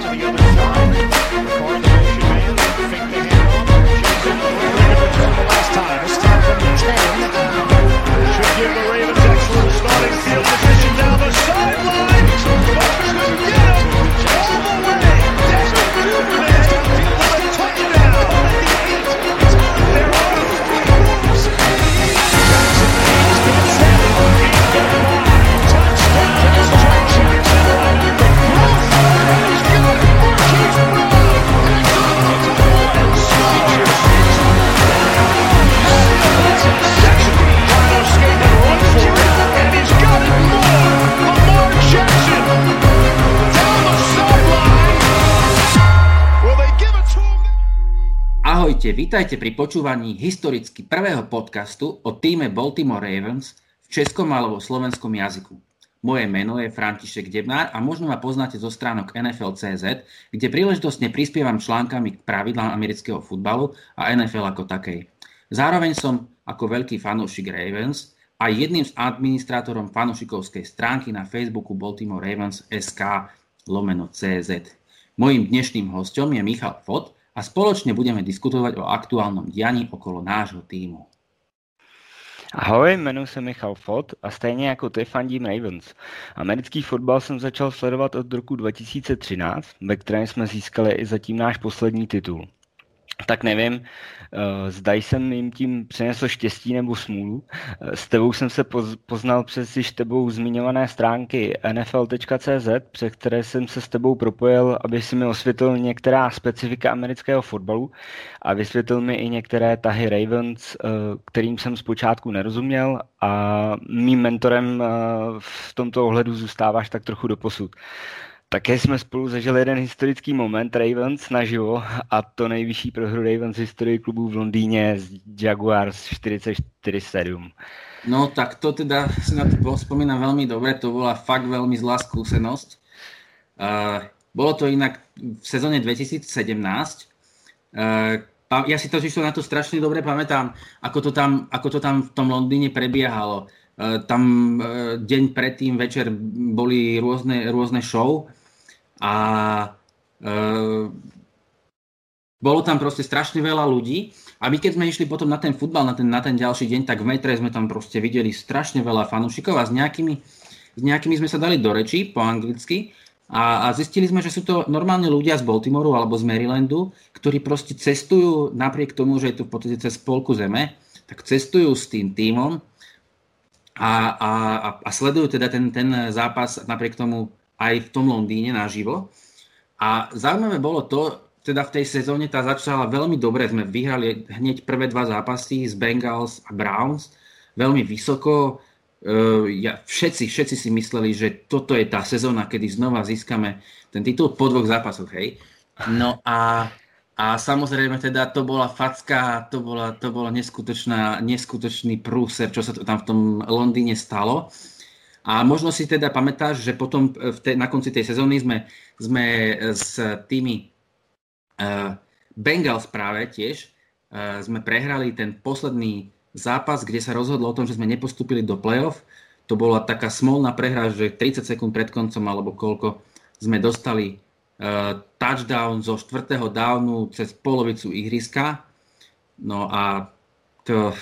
to the other side. Ahojte, vítajte pri počúvaní historicky prvého podcastu o týme Baltimore Ravens v českom alebo slovenskom jazyku. Moje meno je František Debnár a možno ma poznáte zo stránok NFL.cz, kde príležitostne prispievam článkami k pravidlám amerického futbalu a NFL ako takej. Zároveň som ako veľký fanúšik Ravens a jedným z administrátorom fanúšikovskej stránky na Facebooku Baltimore Ravens SK lomeno CZ. Mojím dnešným hostom je Michal Fot a spoločne budeme diskutovať o aktuálnom dianí okolo nášho týmu. Ahoj, jmenuji se Michal Fot a stejně jako ty fandím Ravens. Americký fotbal jsem začal sledovat od roku 2013, ve kterém jsme získali i zatím náš poslední titul. Tak nevím, uh, zda jsem jim tím přinesl štěstí nebo smůlu. Uh, S tebou jsem se poz, poznal přes již tebou zmiňované stránky nfl.cz, přes které jsem se s tebou propojil, aby si mi osvětlil některá specifika amerického fotbalu a vysvětlil mi i některé tahy Ravens, uh, kterým jsem zpočátku nerozuměl a mým mentorem v tomto ohledu zůstáváš tak trochu do posud. Také jsme spolu zažili jeden historický moment Ravens naživo a to nejvyšší prohru Ravens v historii klubu v Londýně z Jaguars 44-7. No tak to teda si na to spomínam veľmi dobre, to bola fakt veľmi zlá skúsenosť. Uh, bolo to inak v sezóne 2017. Uh, ja si to na to strašne dobre pamätám, ako to tam, ako to tam v tom Londýne prebiehalo. Uh, tam uh, deň predtým večer boli rôzne, rôzne show a uh, bolo tam proste strašne veľa ľudí. A my keď sme išli potom na ten futbal, na ten, na ten ďalší deň, tak v metre sme tam proste videli strašne veľa fanúšikov a s nejakými, s nejakými sme sa dali do reči po anglicky. A, a zistili sme, že sú to normálne ľudia z Baltimoru alebo z Marylandu, ktorí proste cestujú napriek tomu, že je to v podstate cez polku zeme, tak cestujú s tým tímom a, a, a sledujú teda ten, ten zápas napriek tomu aj v tom Londýne naživo. A zaujímavé bolo to, teda v tej sezóne tá začala veľmi dobre. Sme vyhrali hneď prvé dva zápasy z Bengals a Browns veľmi vysoko. Uh, ja, všetci, všetci si mysleli, že toto je tá sezóna, kedy znova získame ten titul po dvoch zápasoch, hej. No a, a samozrejme teda to bola facka, to bola, to bola neskutočná, neskutočný prúser, čo sa to tam v tom Londýne stalo. A možno si teda pamätáš, že potom v te, na konci tej sezóny sme, sme s tými Uh, Bengals práve tiež uh, sme prehrali ten posledný zápas, kde sa rozhodlo o tom, že sme nepostúpili do play-off. To bola taká smolná prehra, že 30 sekúnd pred koncom alebo koľko sme dostali uh, touchdown zo štvrtého downu cez polovicu ihriska. No a to...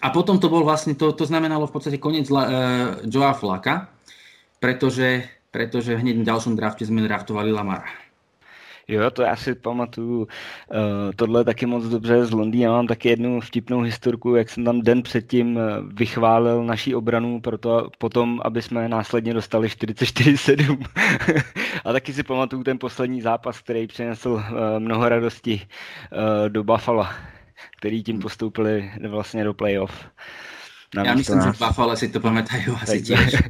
A potom to bol vlastne, to, to znamenalo v podstate koniec uh, Joea Flaka, pretože, pretože hneď v ďalšom drafte sme draftovali Lamara. Jo, to já si pamatuju. Uh, tohle taky moc dobře z Londýna. Mám taky jednu vtipnou historku, jak jsem tam den předtím uh, vychválil naší obranu proto, potom, aby jsme následně dostali 44-7. A taky si pamatuju ten poslední zápas, který přinesl mnoho radosti do Buffalo, který tím postoupili vlastně do playoff. Ja myslím, nás. že Buffalo si to pamätajú asi tiež.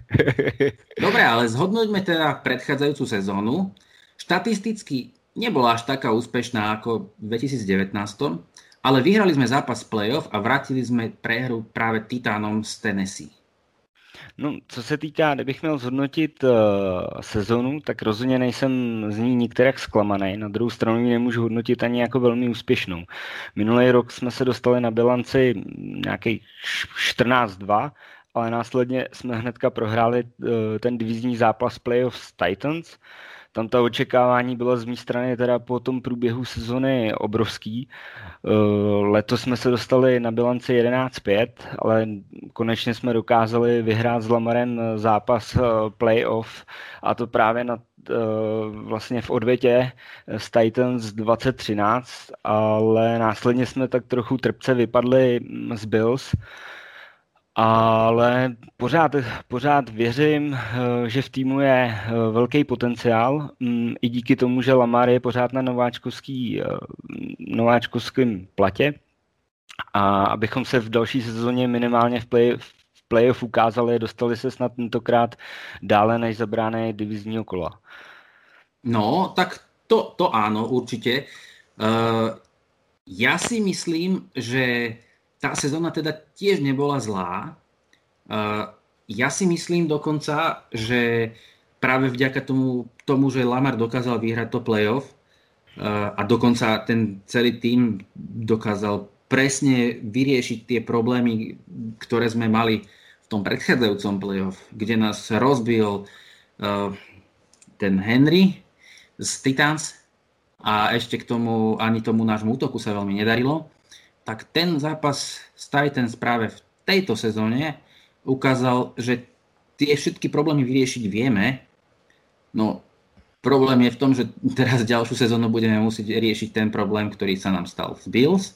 Dobre, ale zhodnoťme teda predchádzajúcu sezónu. Štatisticky nebola až taká úspešná ako v 2019, ale vyhrali sme zápas playoff a vrátili sme prehru práve Titánom z Tennessee. No, co se týká, kdybych měl zhodnotit uh, sezonu, tak rozhodně nejsem z ní nikterak zklamaný. Na druhou stranu ji nemůžu hodnotit ani jako velmi úspěšnou. Minulý rok jsme se dostali na bilanci nějaký 14-2, ale následně jsme hnedka prohráli uh, ten divizní zápas playoff s Titans, tam ta očekávání byla z mé strany teda po tom průběhu sezony obrovský. Eh, letos jsme se dostali na bilanci 11-5, ale konečně jsme dokázali vyhrát s Lamarem zápas playoff a to právě na vlastně v odvětě s Titans 2013, ale následně jsme tak trochu trpce vypadli z Bills, ale pořád, pořád věřím, eh, že v týmu je eh, velký potenciál, mm, i díky tomu, že Lamar je pořád na nováčkovský, eh, nováčkovském platě a abychom se v další sezóně minimálně v, play, v playoff ukázali, dostali se snad tentokrát dále než zabráné divizního kola. No, tak to, to áno, určite. Uh, ja si myslím, že tá sezóna teda tiež nebola zlá. Ja si myslím dokonca, že práve vďaka tomu, tomu že Lamar dokázal vyhrať to playoff a dokonca ten celý tým dokázal presne vyriešiť tie problémy, ktoré sme mali v tom predchádzajúcom playoff, kde nás rozbil ten Henry z Titans a ešte k tomu ani tomu nášmu útoku sa veľmi nedarilo tak ten zápas s Titans práve v tejto sezóne ukázal, že tie všetky problémy vyriešiť vieme. No, problém je v tom, že teraz ďalšiu sezónu budeme musieť riešiť ten problém, ktorý sa nám stal z Bills.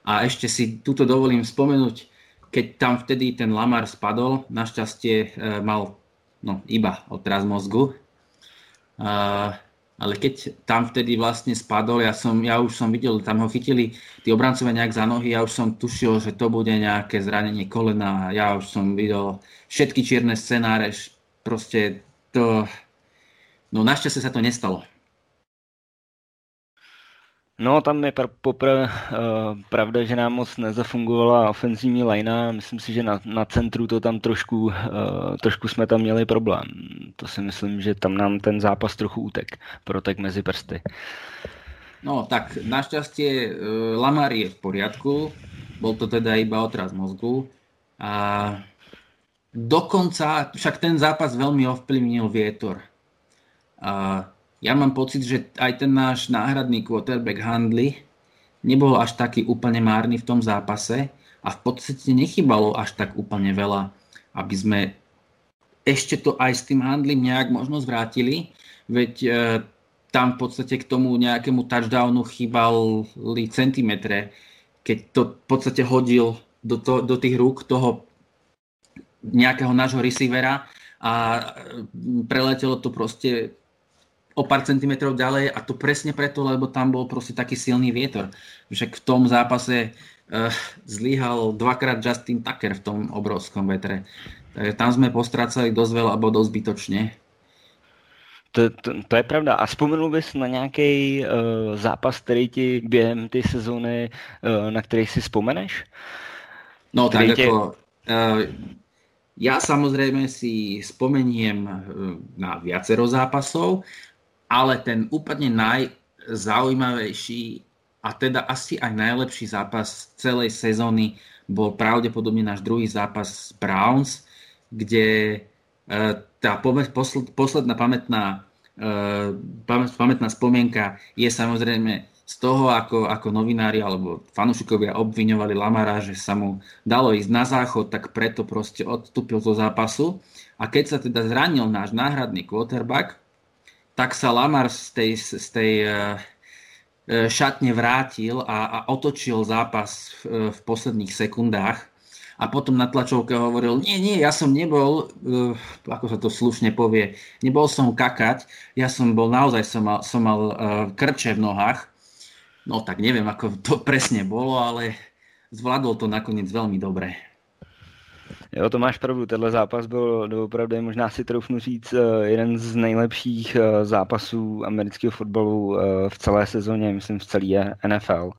A ešte si túto dovolím spomenúť, keď tam vtedy ten Lamar spadol, našťastie e, mal no, iba odraz mozgu. E, ale keď tam vtedy vlastne spadol, ja, som, ja už som videl, tam ho chytili tí obrancovia nejak za nohy, ja už som tušil, že to bude nejaké zranenie kolena, ja už som videl všetky čierne scenáre, proste to, no našťastie sa to nestalo. No, tam je poprvé uh, pravda, že nám moc nezafungovala ofenzivní lajna. Myslím si, že na, na centru to tam trošku, uh, trošku jsme tam měli problém. To si myslím, že tam nám ten zápas trochu utek, protek mezi prsty. No, tak našťastie uh, Lamar je v poriadku. Bol to teda iba otraz mozgu. A dokonca, však ten zápas veľmi ovplyvnil vietor. A ja mám pocit, že aj ten náš náhradný quarterback Handley nebol až taký úplne márny v tom zápase a v podstate nechybalo až tak úplne veľa, aby sme ešte to aj s tým Handlym nejak možno zvrátili, veď e, tam v podstate k tomu nejakému touchdownu chýbali centimetre, keď to v podstate hodil do, to, do tých rúk toho nejakého nášho receivera a e, preletelo to proste o pár centimetrov ďalej a to presne preto, lebo tam bol proste taký silný vietor. Však v tom zápase uh, zlyhal dvakrát Justin Tucker v tom obrovskom vetre. Takže tam sme postrácali dosť veľa bodov zbytočne. To, to, to je pravda. A vzpomenul bys na nějaký uh, zápas, který ti během té sezóny, uh, na který si vzpomeneš? No tak tě... ako... Uh, ja samozrejme si spomeniem na viacero zápasov, ale ten úplne najzaujímavejší a teda asi aj najlepší zápas celej sezóny bol pravdepodobne náš druhý zápas s Browns, kde e, tá posledná pamätná, e, pamätná spomienka je samozrejme z toho, ako, ako novinári alebo fanúšikovia obviňovali Lamara, že sa mu dalo ísť na záchod, tak preto proste odstúpil zo zápasu. A keď sa teda zranil náš náhradný quarterback, tak sa Lamar z tej, z tej uh, šatne vrátil a, a otočil zápas v, v posledných sekundách a potom na tlačovke hovoril, nie, nie, ja som nebol, ako sa to slušne povie, nebol som kakať, ja som bol, naozaj som mal, som mal krče v nohách. No tak neviem, ako to presne bolo, ale zvládol to nakoniec veľmi dobre. Jo, to máš pravdu, tenhle zápas byl opravdu, možná si troufnu říct, eh, jeden z nejlepších eh, zápasů amerického fotbalu eh, v celé sezóně, myslím v celé NFL,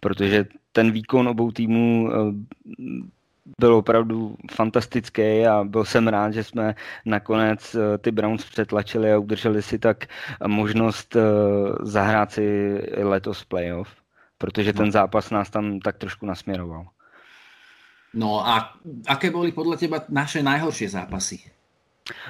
protože ten výkon obou týmů byl opravdu fantastický a byl jsem rád, že jsme nakonec ty Browns přetlačili a udrželi si tak možnost zahrát si letos playoff, protože ten zápas nás tam tak trošku nasměroval. No a aké boli podľa teba naše najhoršie zápasy?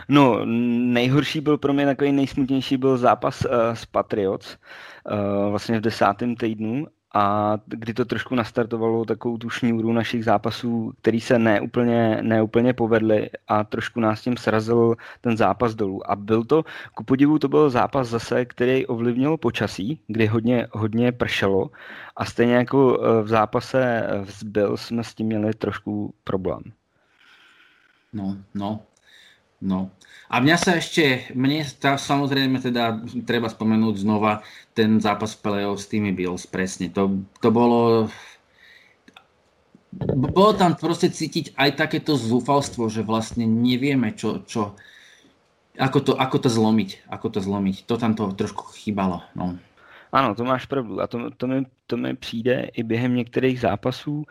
No, nejhorší byl pro mě takový nejsmutnější byl zápas uh, s Patriots uh, vlastně v desátém týdnu a kdy to trošku nastartovalo takovou tu šňůru našich zápasů, který se neúplně, neúplně povedly a trošku nás tím srazil ten zápas dolů. A byl to, ku podivu, to byl zápas zase, který ovlivnil počasí, kdy hodně, hodně pršelo a stejně jako eh, v zápase v Bill jsme s tím měli trošku problém. No, no, no. A mňa sa ešte, mne tá, samozrejme teda treba spomenúť znova ten zápas play-off s tými Bills, presne. To, to bolo, bolo tam proste cítiť aj takéto zúfalstvo, že vlastne nevieme, čo, čo, ako, to, ako to zlomiť, ako to zlomiť. To tam to trošku chýbalo. No. Ano, to máš pravdu a to, to, mi, to mi přijde i během některých zápasů,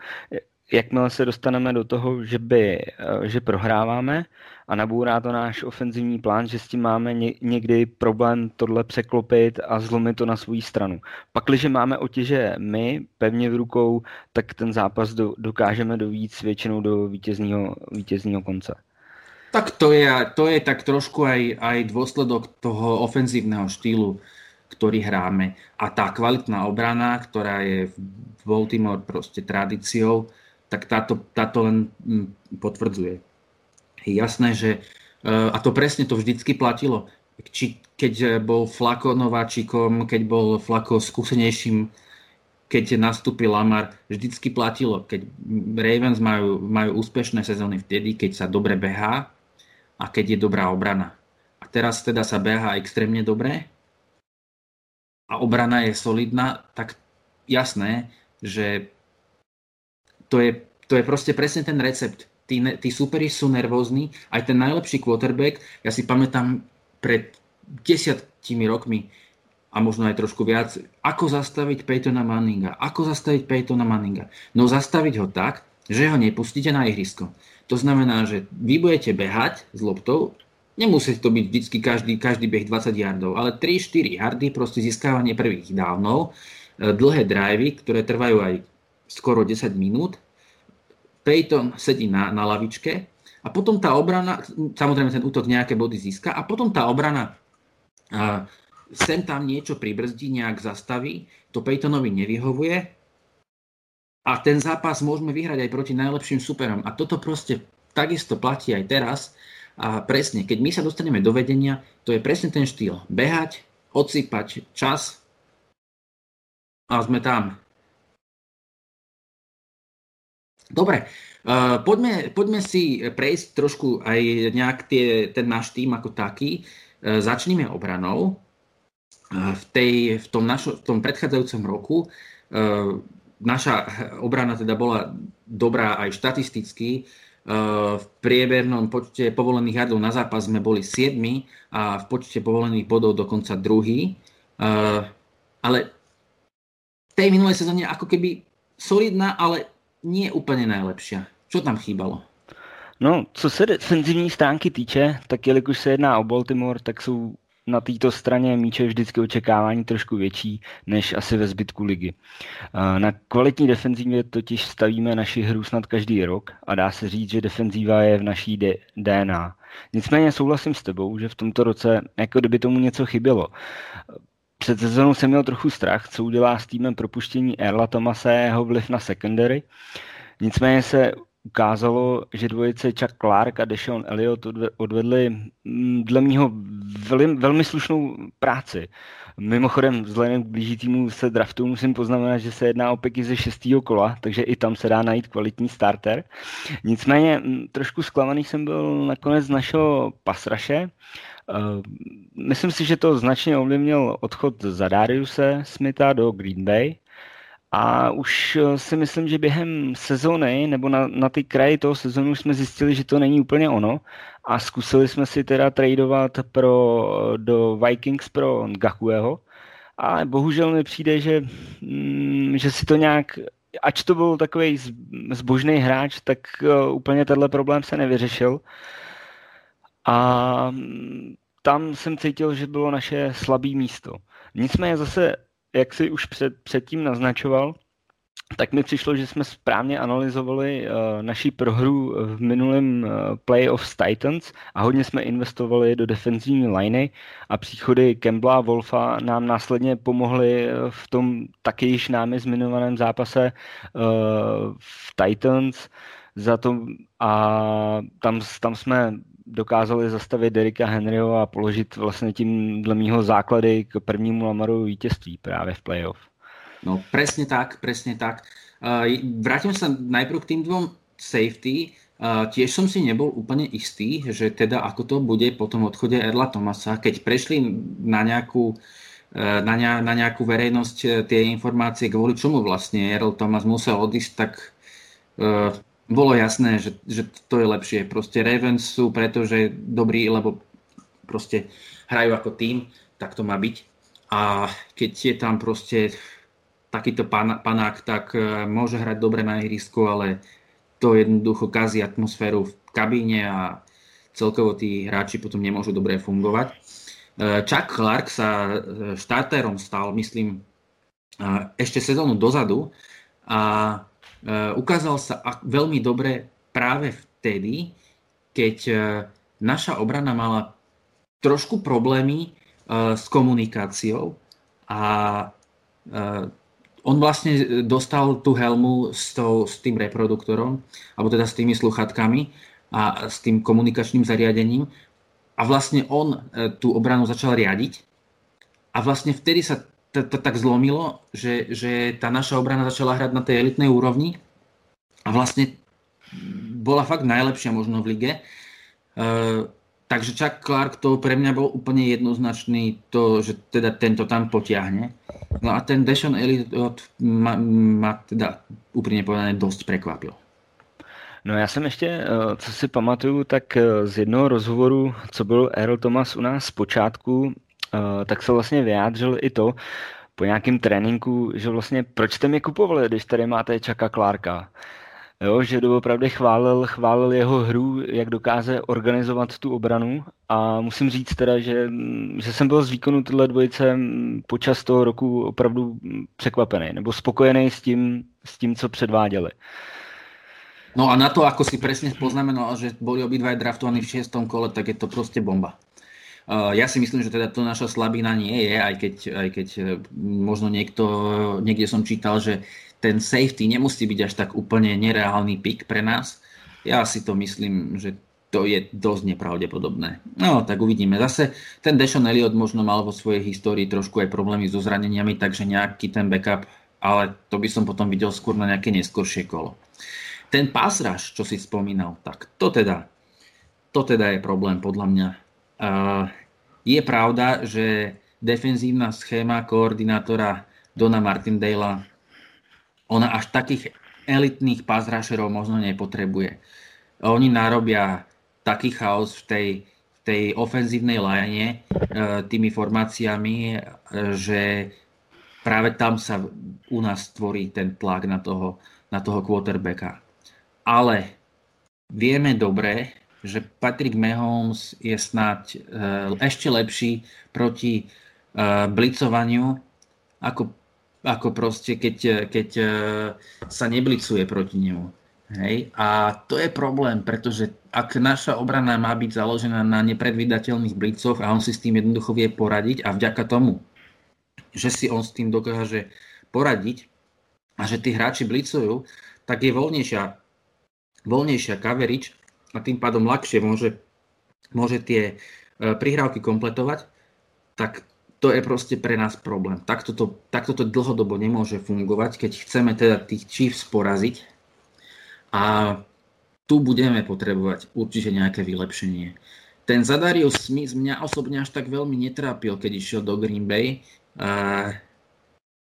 jakmile se dostaneme do toho, že, by, eh, že prohráváme a nabourá to náš ofenzivní plán, že s tím máme někdy problém tohle překlopit a zlomit to na svou stranu. Pak, když máme otěže my pevně v rukou, tak ten zápas do, dokážeme dovíc většinou do vítězního, vítězního konce. Tak to je, to je tak trošku aj, aj dôsledok toho ofenzívneho štýlu, ktorý hráme. A tá kvalitná obrana, ktorá je v Baltimore proste tradíciou, tak táto, táto len mm, potvrdzuje. Je jasné, že e, a to presne to vždycky platilo. Či, keď bol Flako nováčikom, keď bol Flako skúsenejším, keď nastúpil Lamar, vždycky platilo. Keď Ravens majú, majú úspešné sezóny vtedy, keď sa dobre behá a keď je dobrá obrana. A teraz teda sa behá extrémne dobre a obrana je solidná, tak jasné, že to je, to je proste presne ten recept. Tí, tí superi sú nervózni, aj ten najlepší quarterback, ja si pamätám pred desiatimi rokmi, a možno aj trošku viac, ako zastaviť Peytona Manninga. Ako zastaviť Peytona Manninga? No zastaviť ho tak, že ho nepustíte na ihrisko. To znamená, že vy budete behať s loptou, nemusí to byť vždy každý, každý beh 20 yardov, ale 3-4 yardy, proste získávanie prvých dávnov, e, dlhé drivey, ktoré trvajú aj skoro 10 minút Peyton sedí na, na lavičke a potom tá obrana, samozrejme ten útok nejaké body získa a potom tá obrana a, sem tam niečo pribrzdí, nejak zastaví, to Peytonovi nevyhovuje a ten zápas môžeme vyhrať aj proti najlepším superom. A toto proste takisto platí aj teraz. A presne, keď my sa dostaneme do vedenia, to je presne ten štýl. Behať, odsypať čas a sme tam. Dobre, uh, poďme, poďme si prejsť trošku aj nejak tie, ten náš tým ako taký. Uh, začníme obranou. Uh, v, tej, v, tom našo, v tom predchádzajúcom roku uh, naša obrana teda bola dobrá aj štatisticky. V priebernom počte povolených jardov na zápas sme boli 7 a v počte povolených bodov dokonca druhý. Uh, ale v tej minulej sezóne ako keby solidná, ale nie úplně najlepšia. Co tam chýbalo? No, co se defenzivní stránky týče, tak jelikož se jedná o Baltimore, tak jsou na této straně míče vždycky očekávání trošku větší než asi ve zbytku ligy. Na kvalitní defenzivě totiž stavíme naši hru snad každý rok a dá se říct, že defenzíva je v naší DNA. Nicméně souhlasím s tebou, že v tomto roce jako kdyby tomu něco chybělo. Před sezónou jsem měl trochu strach, co udělá s týmem propuštění Erla Tomase jeho vliv na secondary. Nicméně se ukázalo, že dvojice Chuck Clark a Deshaun Elliott odvedli mm, dle mého velmi, slušnou práci. Mimochodem, vzhledem k blížícímu se draftu musím poznamenat, že se jedná o peky ze šestého kola, takže i tam se dá najít kvalitní starter. Nicméně mm, trošku zklamaný jsem byl nakonec z našeho pasraše, myslím si, že to značně ovlivnil odchod Zadariuse Smitha do Green Bay. A už eh, si myslím, že během sezóny nebo na, na ty kraji toho sezónu jsme zjistili, že to není úplně ono. A zkusili jsme si teda tradovat pro, do Vikings pro Ngakueho a bohužel mi přijde, že, mm, že si to nějak ač to byl takový zbožný hráč, tak uh, úplně tenhle problém se nevyřešil. A mm, tam jsem cítil, že bylo naše slabé místo. Nicméně zase, jak si už před, předtím naznačoval, tak mi přišlo, že jsme správně analyzovali uh, naší prohru v minulém uh, playoff s Titans a hodně jsme investovali do defenzivní liney a příchody Campbella a Wolfa nám následně pomohly v tom taky již námi zmiňovaném zápase uh, v Titans za to a tam, tam jsme dokázali zastavit Derika Henryho a položit vlastně tím dle mýho základy k prvnímu Lamaru vítězství právě v playoff. No presne tak, presne tak. Uh, vrátim sa najprv k tým dvom safety. Uh, tiež som si nebol úplne istý, že teda ako to bude po tom odchode Erla Tomasa, keď prešli na nejakú uh, na, ne, na nejakú verejnosť tie informácie, kvôli čomu vlastne Erl Thomas musel odísť, tak bolo jasné, že, že to je lepšie. Proste Ravens sú pretože dobrí, lebo proste hrajú ako tým, tak to má byť. A keď je tam proste takýto pan, panák, tak e, môže hrať dobre na ihrisku, ale to jednoducho kazí atmosféru v kabíne a celkovo tí hráči potom nemôžu dobre fungovať. E, Chuck Clark sa e, štartérom stal, myslím, ešte sezónu dozadu a ukázal sa veľmi dobre práve vtedy, keď eh, naša obrana mala trošku problémy eh, s komunikáciou a on vlastne dostal tú helmu s, to, s tým reproduktorom, alebo teda s tými sluchatkami a s tým komunikačným zariadením a vlastne on tú obranu začal riadiť a vlastne vtedy sa to, to tak zlomilo, že, že tá naša obrana začala hrať na tej elitnej úrovni a vlastne bola fakt najlepšia možno v lige. Uh, takže Chuck Clark to pre mňa bol úplne jednoznačný to, že teda tento tam potiahne. No a ten Deshaun Elliot ma, ma teda úprimne povedané dosť prekvapil. No já jsem ještě, eh, co si pamatuju, tak eh, z jednoho rozhovoru, co byl Errol Thomas u nás z počátku, tak se vlastně vyjádřil i to po nějakém tréninku, že vlastně proč jste mě kupovali, když tady máte Čaka Clarka. Jo, že doopravdy chválil, chválil jeho hru, jak dokáže organizovat tu obranu a musím říct teda, že, že jsem byl z výkonu tyhle dvojice počas toho roku opravdu překvapený nebo spokojený s tím, s tím co předváděli. No a na to, ako si presne poznamenal, že boli obidva draftovaní v šiestom kole, tak je to proste bomba. Ja si myslím, že teda to naša slabina nie je, aj keď, aj keď e, možno niekto, niekde som čítal, že ten safety nemusí byť až tak úplne nereálny pick pre nás. Ja si to myslím, že to je dosť nepravdepodobné. No, tak uvidíme. Zase ten Deshaun Elliot možno mal vo svojej histórii trošku aj problémy so zraneniami, takže nejaký ten backup, ale to by som potom videl skôr na nejaké neskoršie kolo. Ten rush, čo si spomínal, tak to teda, to teda je problém podľa mňa je pravda, že defenzívna schéma koordinátora Dona Martindale'a ona až takých elitných pazrašerov možno nepotrebuje. Oni narobia taký chaos v tej, v tej ofenzívnej line e, tými formáciami, e, že práve tam sa u nás tvorí ten tlak na toho, na toho quarterbacka. Ale vieme dobre, že Patrick Mahomes je snáď uh, ešte lepší proti uh, blicovaniu, ako, ako proste keď, keď uh, sa neblicuje proti nemu. Hej? A to je problém, pretože ak naša obrana má byť založená na nepredvydateľných blicoch a on si s tým jednoducho vie poradiť a vďaka tomu, že si on s tým dokáže poradiť a že tí hráči blicujú, tak je voľnejšia, voľnejšia coverage a tým pádom ľahšie môže, môže tie e, prihrávky kompletovať, tak to je proste pre nás problém. Takto to, takto to dlhodobo nemôže fungovať, keď chceme teda tých Chiefs poraziť. A tu budeme potrebovať určite nejaké vylepšenie. Ten Zadarius Smith mňa osobne až tak veľmi netrápil, keď išiel do Green Bay, a,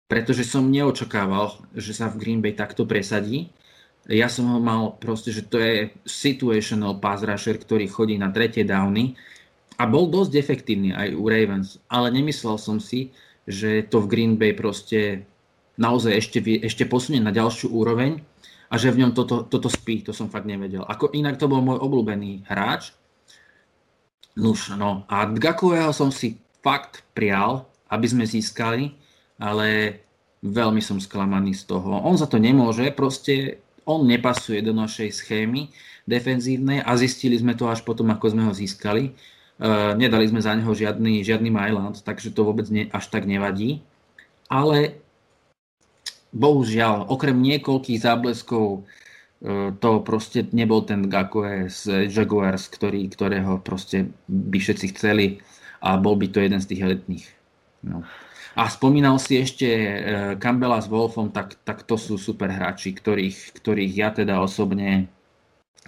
pretože som neočakával, že sa v Green Bay takto presadí ja som ho mal proste, že to je situational pass rusher, ktorý chodí na tretie downy a bol dosť efektívny aj u Ravens, ale nemyslel som si, že to v Green Bay proste naozaj ešte, ešte posunie na ďalšiu úroveň a že v ňom toto, toto spí, to som fakt nevedel. Ako, inak to bol môj obľúbený hráč. Nuž, no a Gakového som si fakt prial, aby sme získali, ale veľmi som sklamaný z toho. On za to nemôže, proste on nepasuje do našej schémy defenzívnej a zistili sme to až potom, ako sme ho získali. Uh, nedali sme za neho žiadny, žiadny Myland, takže to vôbec ne, až tak nevadí. Ale bohužiaľ, okrem niekoľkých zábleskov uh, to proste nebol ten Gakue z Jaguars, ktorý, ktorého proste by všetci chceli a bol by to jeden z tých elitných. No. A spomínal si ešte e, Campbella s Wolfom, tak, tak to sú super hráči, ktorých, ktorých ja teda osobne,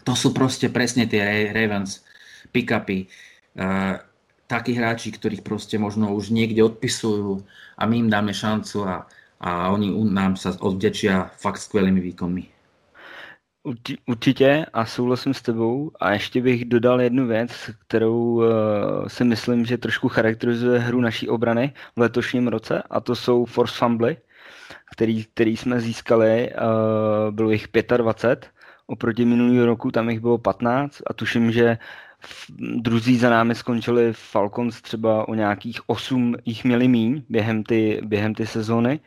to sú proste presne tie Ravens pick-upy. Uh, takí hráči, ktorých proste možno už niekde odpisujú a my im dáme šancu a, a oni nám sa odvďačia fakt skvelými výkonmi. Určitě a souhlasím s tebou. A ještě bych dodal jednu věc, kterou uh, si myslím, že trošku charakterizuje hru naší obrany v letošním roce a to jsou force fumble, který, který jsme získali, uh, bylo jich 25, oproti minulý roku tam jich bylo 15 a tuším, že druzí za námi skončili Falcons třeba o nějakých 8 jich měli míň během ty, během ty sezóny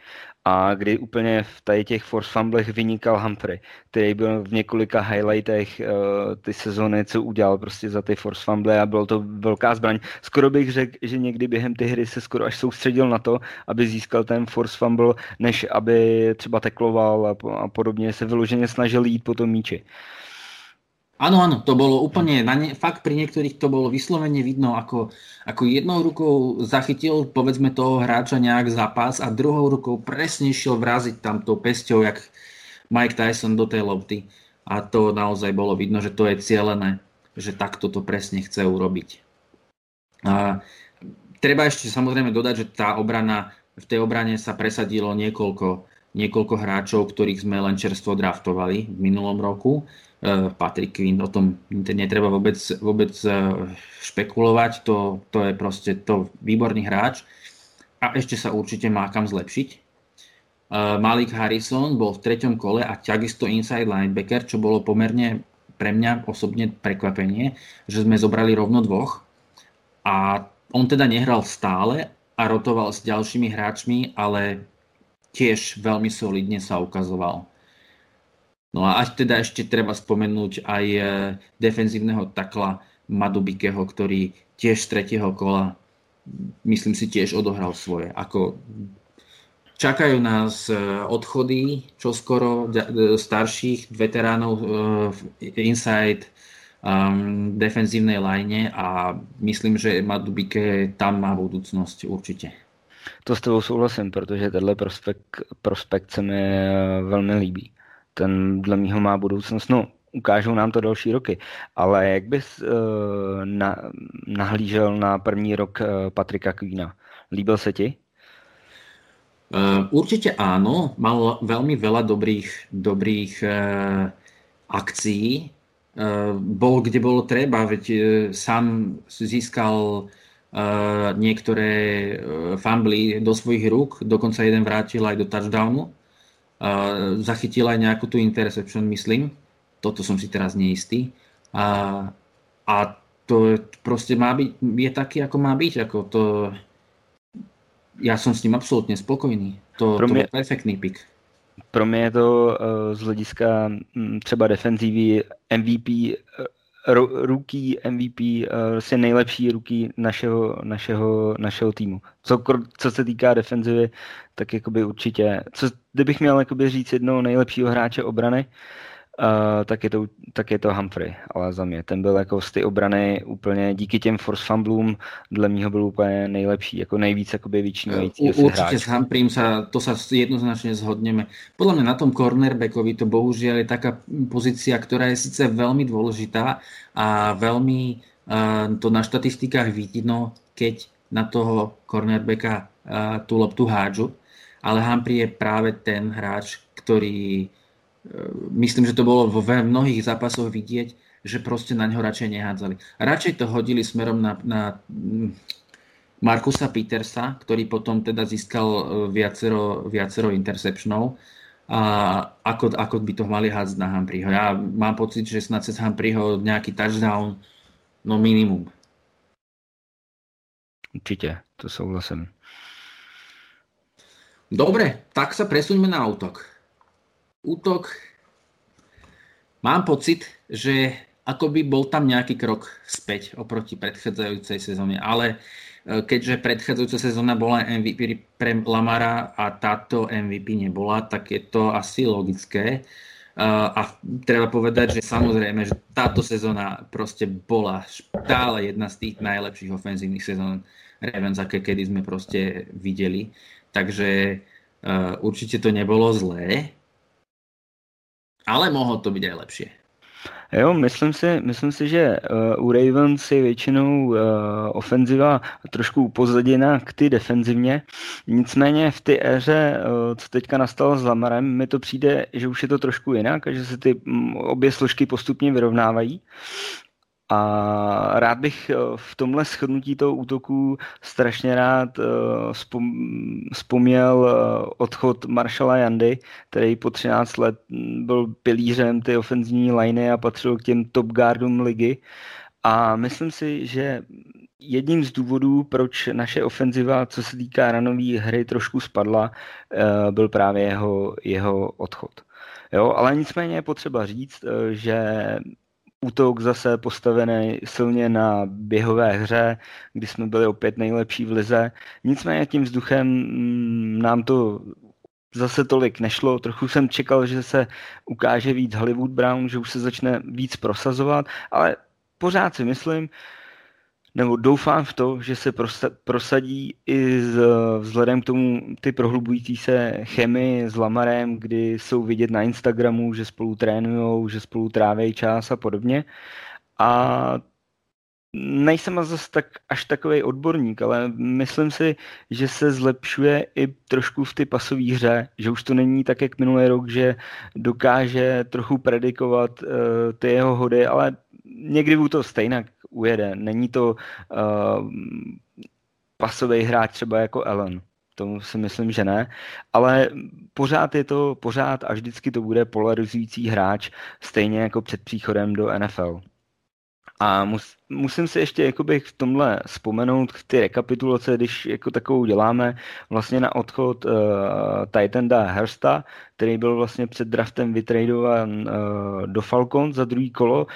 a kdy úplně v tady těch force fumblech vynikal Humphrey, který byl v několika highlightech uh, ty sezóny, co udělal prostě za ty force fumble a bylo to velká zbraň. Skoro bych řekl, že někdy během té hry se skoro až soustředil na to, aby získal ten force fumble, než aby třeba tekloval a, a podobně se vyloženě snažil jít po tom míči. Uh, Áno, áno, to bolo úplne, na ne, fakt pri niektorých to bolo vyslovene vidno, ako, ako jednou rukou zachytil povedzme toho hráča nejak zápas a druhou rukou presne šiel vraziť tam tou pesťou, jak Mike Tyson do tej lopty. A to naozaj bolo vidno, že to je cielené, že takto to presne chce urobiť. A treba ešte samozrejme dodať, že tá obrana, v tej obrane sa presadilo niekoľko, niekoľko hráčov, ktorých sme len čerstvo draftovali v minulom roku Patrick Quinn, o tom netreba vôbec, vôbec eh, špekulovať, to, to je proste to výborný hráč a ešte sa určite má kam zlepšiť. Eh, Malik Harrison bol v treťom kole a takisto inside linebacker, čo bolo pomerne pre mňa osobne prekvapenie, že sme zobrali rovno dvoch a on teda nehral stále a rotoval s ďalšími hráčmi, ale tiež veľmi solidne sa ukazoval. No a až teda ešte treba spomenúť aj e, defenzívneho takla Madubikeho, ktorý tiež z tretieho kola myslím si tiež odohral svoje. Ako čakajú nás e, odchody čoskoro e, starších veteránov inside um, defenzívnej line a myslím, že Madubike tam má budúcnosť určite. To s tebou souhlasím, protože tenhle prospekt, prospekt se mi velmi líbí ten dle mýho má budoucnost. No, ukážou nám to další roky. Ale jak bys uh, na, nahlížel na první rok uh, Patrika Queena? Líbil se ti? Uh, určite áno, mal veľmi veľa dobrých, dobrých akcií. Bol, kde bolo treba, veď sám získal niektoré fambly do svojich rúk, dokonca jeden vrátil aj do touchdownu zachytil aj nejakú tú interception, myslím. Toto som si teraz neistý. A, a to proste má byť, je taký, ako má byť. Ako to, ja som s ním absolútne spokojný. To, to mě, perfektný pick. Pro mě je to uh, z hlediska um, třeba defenzívy MVP rookie MVP, uh, vlastně nejlepší rookie našeho, našeho, našeho týmu. Co, co se týká defenzivy, tak jakoby určitě, co, kdybych měl jakoby říct jednoho nejlepšího hráče obrany, Uh, tak, je to, tak je to Humphrey, ale za mě. Ten byl jako z ty obrany úplně díky těm force fumblům dle mýho byl úplně nejlepší, jako nejvíc jakoby vyčnívající uh, Určite s Humphreym sa, to sa jednoznačne zhodneme. Podľa mňa na tom cornerbackovi to bohužiaľ je taká pozícia, ktorá je síce veľmi dôležitá a veľmi uh, to na štatistikách vidno, keď na toho cornerbacka uh, tú loptu hádžu, ale Humphrey je práve ten hráč, ktorý myslím, že to bolo vo mnohých zápasoch vidieť, že proste na ňo radšej nehádzali. Radšej to hodili smerom na, na mm, Markusa Petersa, ktorý potom teda získal e, viacero, viacero interceptionov, a ako, ako by to mali hádzať na Humphreyho. Ja mám pocit, že snad cez Humphreyho nejaký touchdown, no minimum. Určite, to souhlasím. Dobre, tak sa presuňme na útok. Útok. Mám pocit, že ako by bol tam nejaký krok späť oproti predchádzajúcej sezóne, ale e, keďže predchádzajúca sezóna bola MVP pre Lamara a táto MVP nebola, tak je to asi logické. A treba povedať, že samozrejme, že táto sezóna proste bola stále jedna z tých najlepších ofenzívnych sezón Ravens, aké kedy sme proste videli. Takže uh, určite to nebolo zlé, ale mohlo to byť aj lepšie. Jo, myslím si, myslím si, že uh, u Ravens je většinou uh, ofenziva trošku upozaděna k ty defenzivně. Nicméně v té éře, uh, co teďka nastalo s Lamarem, mi to přijde, že už je to trošku jinak a že se ty um, obě složky postupně vyrovnávají. A rád bych v tomhle shrnutí toho útoku strašně rád vzpomněl odchod Marshalla Jandy, který po 13 let byl pilířem ty ofenzivní liney a patřil k těm top guardům ligy. A myslím si, že jedním z důvodů, proč naše ofenziva, co se týká ranové hry, trošku spadla, byl právě jeho, jeho odchod. Jo, ale nicméně je potřeba říct, že útok zase postavený silně na běhové hře, kdy jsme byli opět nejlepší v lize. Nicméně tím vzduchem mm, nám to zase tolik nešlo. Trochu jsem čekal, že se ukáže víc Hollywood Brown, že už se začne víc prosazovat, ale pořád si myslím, nebo doufám v to, že se prosadí i z, vzhledem k tomu ty prohlubující se chemii s Lamarem, kdy jsou vidět na Instagramu, že spolu trénují, že spolu tráví čas a podobně. A nejsem zase tak, až takový odborník, ale myslím si, že se zlepšuje i trošku v ty pasové hře, že už to není tak, jak minulý rok, že dokáže trochu predikovat uh, ty jeho hody, ale někdy byl to stejně ujede. Není to uh, pasový hráč třeba jako Ellen. To si myslím, že ne. Ale pořád je to, pořád a vždycky to bude polarizující hráč, stejně jako před příchodem do NFL. A mus, musím si ještě jakoby v tomhle vzpomenout ty rekapitulace, když jako takovou děláme vlastně na odchod uh, Titanda Hersta, který byl vlastně před draftem vytradován uh, do Falcon za druhý kolo.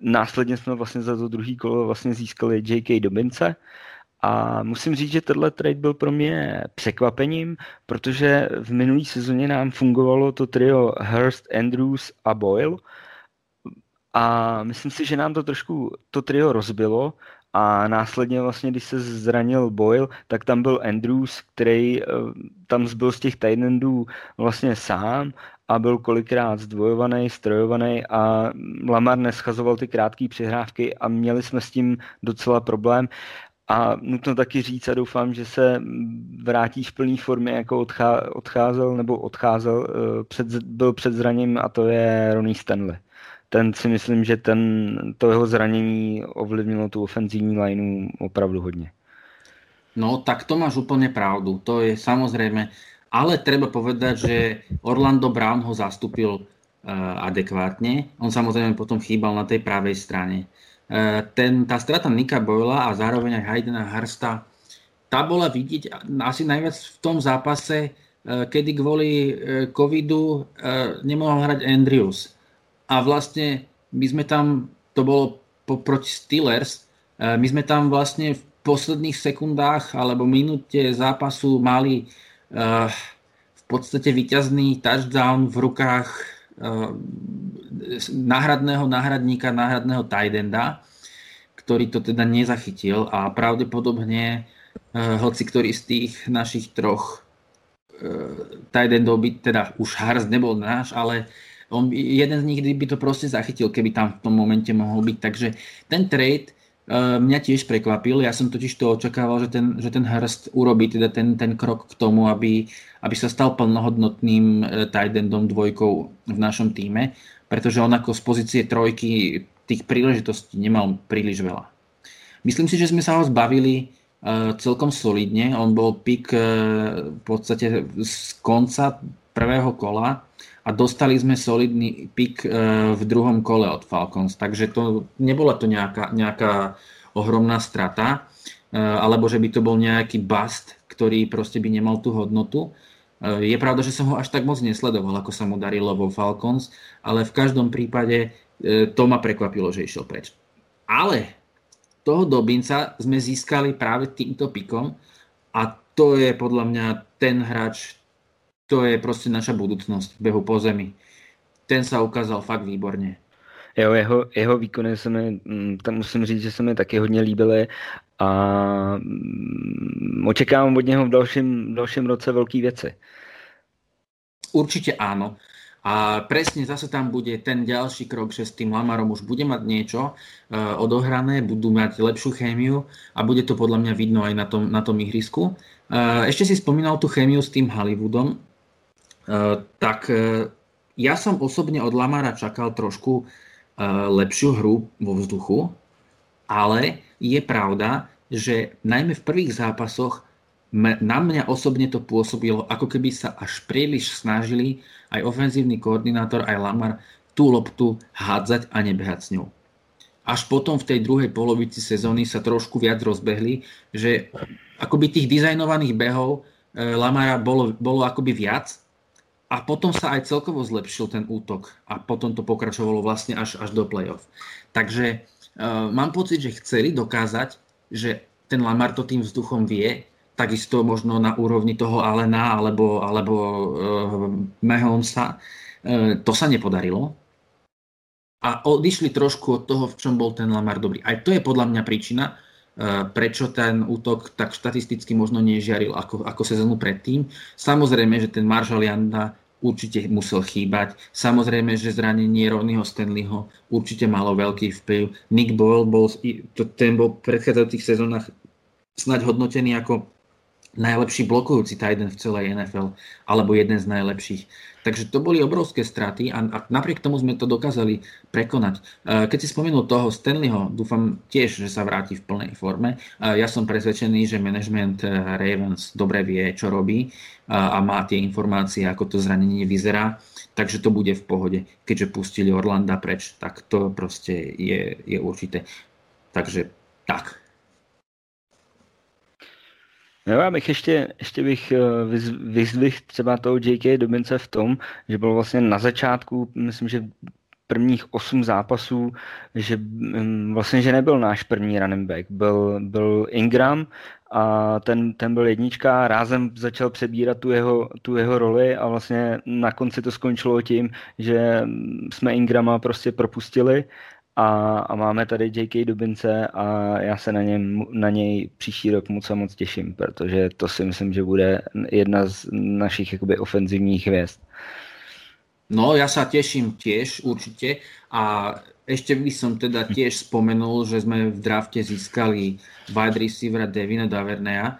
Následně jsme vlastně za to druhý kolo vlastně získali J.K. Dobince. A musím říct, že tenhle trade byl pro mě překvapením, protože v minulý sezóně nám fungovalo to trio Hurst, Andrews a Boyle a myslím si, že nám to trošku to trio rozbilo a následně vlastně, když se zranil Boyle, tak tam byl Andrews, který eh, tam zbyl z těch tight vlastně sám a byl kolikrát zdvojovaný, strojovaný a Lamar neschazoval ty krátké přihrávky a měli jsme s tím docela problém. A nutno taky říct a doufám, že se vrátí v plné formě, jako odcházel nebo odcházel, eh, před, byl před zraním a to je Ronnie Stanley ten si myslím, že ten, to jeho zranění ovlivnilo tu ofenzívní lineu opravdu hodně. No, tak to máš úplne pravdu. To je samozrejme. Ale treba povedať, že Orlando Brown ho zastúpil uh, adekvátne. On samozrejme potom chýbal na tej pravej strane. Uh, ten, tá strata Nika Boyla a zároveň aj Haydena Harsta, tá bola vidieť asi najviac v tom zápase, uh, kedy kvôli covidu nemohol hrať Andrews a vlastne my sme tam, to bolo po, proti Steelers, e, my sme tam vlastne v posledných sekundách alebo minúte zápasu mali uh, v podstate vyťazný touchdown v rukách uh, náhradného náhradníka, náhradného Tidenda, ktorý to teda nezachytil a pravdepodobne uh, hoci ktorý z tých našich troch uh, Tidendov by, teda už Hars nebol náš, ale on, jeden z nich by to proste zachytil, keby tam v tom momente mohol byť. Takže ten trade uh, mňa tiež prekvapil. Ja som totiž to očakával, že ten, že ten Hurst urobí teda ten, ten krok k tomu, aby, aby sa stal plnohodnotným uh, tight endom dvojkou v našom týme, pretože on ako z pozície trojky tých príležitostí nemal príliš veľa. Myslím si, že sme sa ho zbavili uh, celkom solidne. On bol pik v podstate z konca prvého kola a dostali sme solidný pik e, v druhom kole od Falcons, takže to nebola to nejaká, nejaká ohromná strata, e, alebo že by to bol nejaký bust, ktorý proste by nemal tú hodnotu. Je pravda, že som ho až tak moc nesledoval, ako sa mu darilo vo Falcons, ale v každom prípade to ma prekvapilo, že išiel preč. Ale toho Dobinca sme získali práve týmto pikom a to je podľa mňa ten hráč, to je proste naša budúcnosť v behu po zemi. Ten sa ukázal fakt výborne. Jo, jeho, jeho výkony se mi, mm, tam musím říct, že se mi taky hodně líbily a mm, očekávám od něho v dalším, v dalším roce velké věci. Určite áno. A presne zase tam bude ten ďalší krok, že s tým Lamarom už bude mať niečo uh, odohrané, budú mať lepšiu chémiu a bude to podľa mňa vidno aj na tom, na tom ihrisku. Uh, ešte si spomínal tú chémiu s tým Hollywoodom. Uh, tak uh, ja som osobne od Lamara čakal trošku uh, lepšiu hru vo vzduchu, ale je pravda, že najmä v prvých zápasoch na mňa osobne to pôsobilo, ako keby sa až príliš snažili aj ofenzívny koordinátor, aj Lamar tú loptu hádzať a nebehať s ňou. Až potom v tej druhej polovici sezóny sa trošku viac rozbehli, že akoby tých dizajnovaných behov Lamara bolo, bolo akoby viac a potom sa aj celkovo zlepšil ten útok a potom to pokračovalo vlastne až, až do play-off. Takže uh, mám pocit, že chceli dokázať, že ten Lamar to tým vzduchom vie takisto možno na úrovni toho Alena alebo, alebo uh, Mahomesa. Uh, to sa nepodarilo. A odišli trošku od toho, v čom bol ten Lamar dobrý. Aj to je podľa mňa príčina, prečo ten útok tak štatisticky možno nežiaril ako, ako sezónu predtým. Samozrejme, že ten Marshall Janda určite musel chýbať. Samozrejme, že zranenie Ronnieho Stanleyho určite malo veľký vplyv. Nick Boyle bol, ten bol v predchádzajúcich sezónach snaď hodnotený ako najlepší blokujúci tight v celej NFL, alebo jeden z najlepších. Takže to boli obrovské straty a, a napriek tomu sme to dokázali prekonať. E, keď si spomenul toho Stanleyho, dúfam tiež, že sa vráti v plnej forme. E, ja som presvedčený, že management e, Ravens dobre vie, čo robí a má tie informácie, ako to zranenie vyzerá, takže to bude v pohode. Keďže pustili Orlanda preč, tak to proste je, je určité. Takže tak. No já bych ještě, ještě bych eh, vyzdvihl třeba toho J.K. Dobince v tom, že byl vlastně na začátku, myslím, že prvních osm zápasů, že mm, vlastně, že nebyl náš první running back, byl, byl Ingram a ten, ten byl jednička, rázem začal přebírat tu jeho, tu jeho roli a vlastně na konci to skončilo tím, že jsme Ingrama prostě propustili a, a máme tady J.K. Dubince a já se na, něm, na něj příští rok moc a moc těším, protože to si myslím, že bude jedna z našich jakoby ofenzivních hvězd. No, ja sa teším tiež určite a ešte by som teda tiež spomenul, že sme v drafte získali wide receivera Devina Davernea.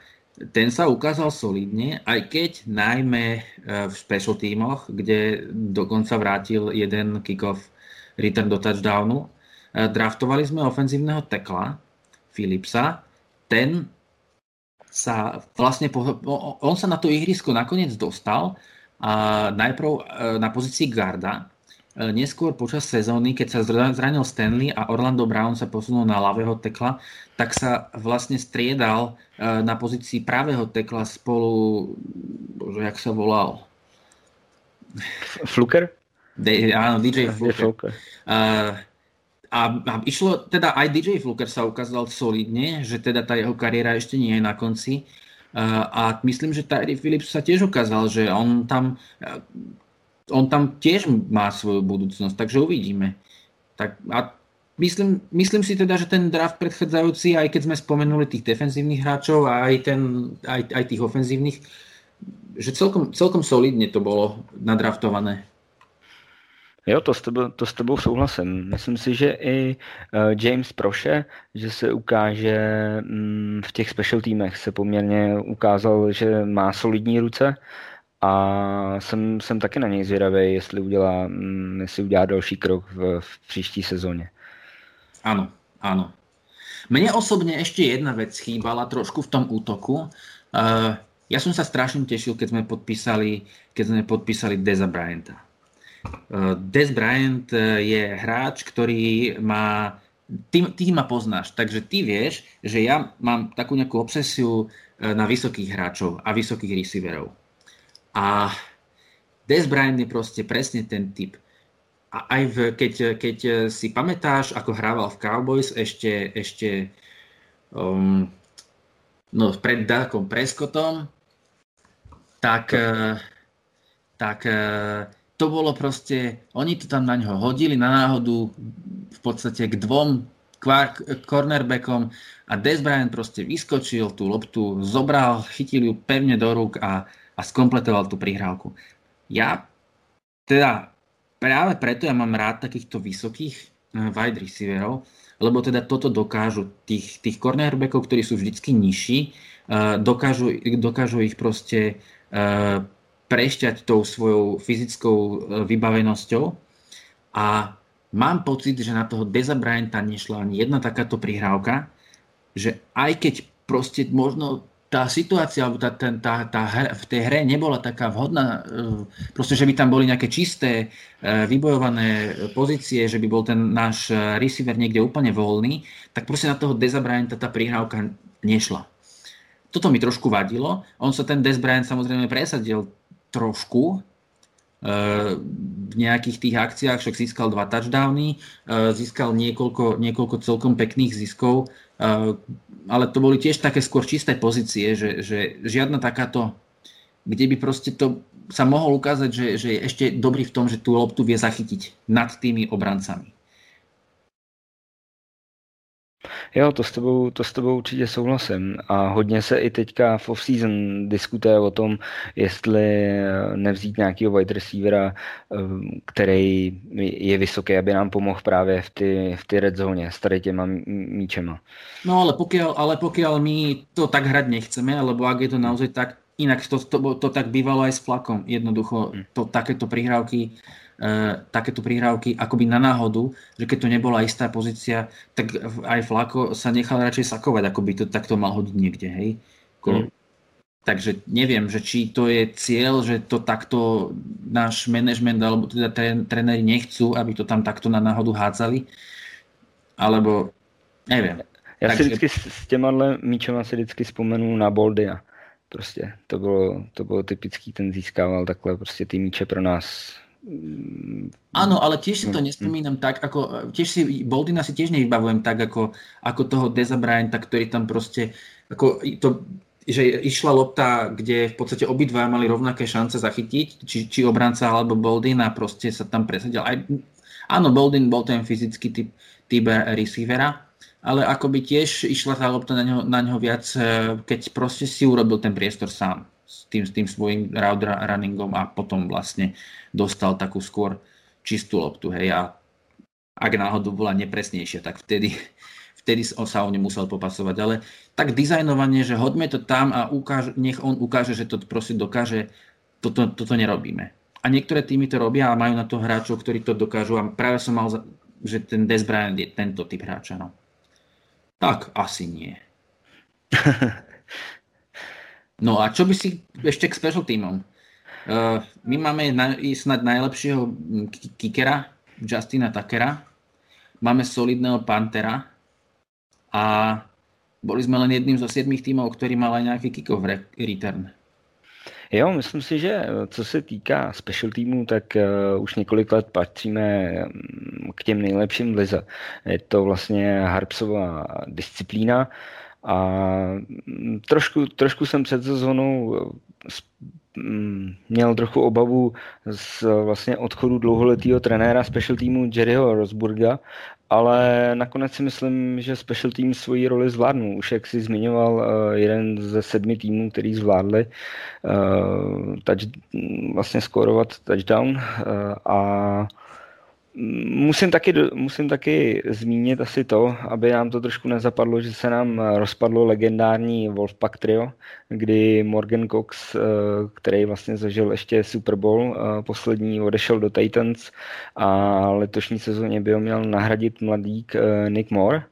Ten sa ukázal solidne, aj keď najmä e, v special tímoch, kde dokonca vrátil jeden kick-off return do touchdownu. Eh, draftovali sme ofenzívneho tekla Philipsa. Ten sa vlastne, on sa na to ihrisko nakoniec dostal a najprv eh, na pozícii garda, eh, neskôr počas sezóny, keď sa zranil Stanley a Orlando Brown sa posunul na ľavého tekla, tak sa vlastne striedal na pozícii pravého tekla spolu, bože, jak sa volal? Fluker? De, áno, DJ. Fluker. Uh, a, a išlo, teda aj DJ Fluker sa ukázal solidne, že teda tá jeho kariéra ešte nie je na konci. A myslím, že Tyree Phillips sa tiež ukázal, že on tam, on tam tiež má svoju budúcnosť, takže uvidíme. Tak, a myslím, myslím si teda, že ten draft predchádzajúci, aj keď sme spomenuli tých defenzívnych hráčov a aj, ten, aj, aj tých ofenzívnych, že celkom, celkom solidne to bolo nadraftované. Jo, to s, tebou, to s tebou souhlasím. Myslím si, že i uh, James Proše, že se ukáže um, v těch special týmech, se poměrně ukázal, že má solidní ruce a jsem, jsem taky na něj zvědavý, jestli udělá, um, jestli udělá další krok v, v příští sezóně. Áno, áno. Mne osobne ešte jedna vec chýbala trošku v tom útoku. Uh, ja som sa strašne tešil, keď sme podpísali, keď sme podpísali Deza Bryanta. Des Bryant eh, je hráč, ktorý má ty, ty ma poznáš, takže ty vieš, že ja mám takú nejakú obsesiu eh, na vysokých hráčov a vysokých receiverov. A Des Bryant je proste presne ten typ. A aj v, keď, keď si pamätáš, ako hrával v Cowboys ešte, ešte um, no, pred Dakom Prescottom, tak, eh, tak to bolo proste, oni to tam na ňo hodili na náhodu v podstate k dvom cornerbackom a Des Bryant proste vyskočil tú loptu, zobral, chytil ju pevne do rúk a, a skompletoval tú prihrávku. Ja teda práve preto ja mám rád takýchto vysokých eh, wide receiverov, lebo teda toto dokážu, tých, tých cornerbackov, ktorí sú vždycky nižší, dokážu, dokážu ich proste prešťať tou svojou fyzickou e, vybavenosťou a mám pocit, že na toho Deza Bryanta nešla ani jedna takáto prihrávka, že aj keď proste možno tá situácia, alebo tá, tá, tá, tá hra, v tej hre nebola taká vhodná, e, proste, že by tam boli nejaké čisté, e, vybojované pozície, že by bol ten náš receiver niekde úplne voľný, tak proste na toho Deza Bryanta tá prihrávka nešla. Toto mi trošku vadilo. On sa ten Des Bryant samozrejme presadil trošku e, v nejakých tých akciách, však získal dva touchdowny, e, získal niekoľko, niekoľko celkom pekných ziskov, e, ale to boli tiež také skôr čisté pozície, že, že žiadna takáto, kde by proste to sa mohol ukázať, že, že je ešte dobrý v tom, že tú loptu vie zachytiť nad tými obrancami. Jo, to s, tebou, to s tebou určitě souhlasím. A hodně se i teďka v off-season diskutuje o tom, jestli nevzít nějakého wide receivera, eh, který je vysoký, aby nám pomohl právě v ty, v ty red zóně s tady těma míčema. No ale pokiaľ, ale pokiaľ my to tak hrať nechceme, alebo ak je to naozaj tak, inak to, to, to tak bývalo aj s flakom. Jednoducho hm. to, takéto prihrávky takéto prihrávky akoby na náhodu, že keď to nebola istá pozícia, tak aj Flako sa nechal radšej sakovať, ako by to takto mal hodiť niekde, hej. Ko, mm. Takže neviem, že či to je cieľ, že to takto náš manažment alebo teda tréneri nechcú, aby to tam takto na náhodu hádzali, alebo neviem. Já Takže... si vždycky s těma míčema si vždycky vzpomenu na Boldia. Prostě to bylo, to bylo typický, ten získával takhle prostě ty míče pro nás Áno, ale tiež si to nespomínam tak, ako, tiež si, Boldina si tiež nevybavujem tak, ako, ako toho Deza Bryanta, ktorý tam proste, ako to, že išla lopta, kde v podstate obidva mali rovnaké šance zachytiť, či, či obranca alebo Boldin a proste sa tam presadil. Aj, áno, Boldin bol ten fyzický typ, typ receivera, ale akoby tiež išla tá lopta na ňo, na ňo viac, eh, keď proste si urobil ten priestor sám s tým, s tým svojím route runningom a potom vlastne dostal takú skôr čistú loptu. Hej, a ak náhodou bola nepresnejšia, tak vtedy, vtedy sa o ňu musel popasovať. Ale tak dizajnovanie, že hodme to tam a ukáž, nech on ukáže, že to proste dokáže, toto, toto nerobíme. A niektoré týmy to robia a majú na to hráčov, ktorí to dokážu. A práve som mal, že ten Des Bryant je tento typ hráča. No. Tak asi nie. No a čo by si ešte k special týmom? Uh, my máme na, snad najlepšieho kickera, Justina Takera. Máme solidného Pantera. A boli sme len jedným zo siedmých týmov, ktorý mal aj nejaký kickov return. Jo, myslím si, že co se týká special týmu, tak uh, už několik let patříme mm, k těm nejlepším v lize. Je to vlastně Harpsová disciplína. Uh, a mm, trošku, trošku jsem před sezónou mm, měl trochu obavu z vlastně odchodu dlouholetého trenéra special týmu Jerryho Rosburga, ale nakonec si myslím, že special team svoji roli zvládnul. Už jak si zmiňoval, eh, jeden ze sedmi týmů, který zvládli uh, touch, vlastně skórovat touchdown a Musím taky, musím taky zmínit asi to, aby nám to trošku nezapadlo, že se nám rozpadlo legendární Wolfpack trio, kdy Morgan Cox, eh, který vlastně zažil ještě Super Bowl, eh, poslední odešel do Titans a letošní sezóně by ho měl nahradit mladík eh, Nick Moore.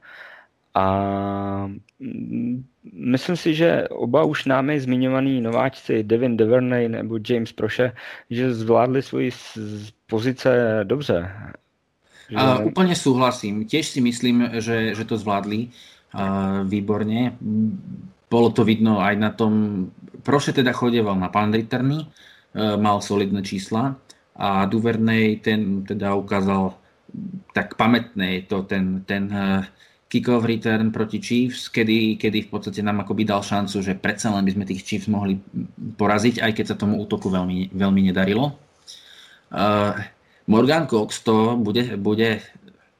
A mm, myslím si, že oba už námi zmiňovaný nováčci Devin Devernay nebo James Proše, že zvládli svoji pozice dobře. Že... A, úplne súhlasím. Tiež si myslím, že, že to zvládli uh, výborne. Bolo to vidno aj na tom, Proše teda chodieval na punt returny, mal solidné čísla a Duvernay ten teda ukázal tak pamätné to ten, ten kick-off return proti Chiefs, kedy, kedy v podstate nám akoby dal šancu, že predsa len by sme tých Chiefs mohli poraziť, aj keď sa tomu útoku veľmi, veľmi nedarilo. Uh, Morgan Cox to bude, bude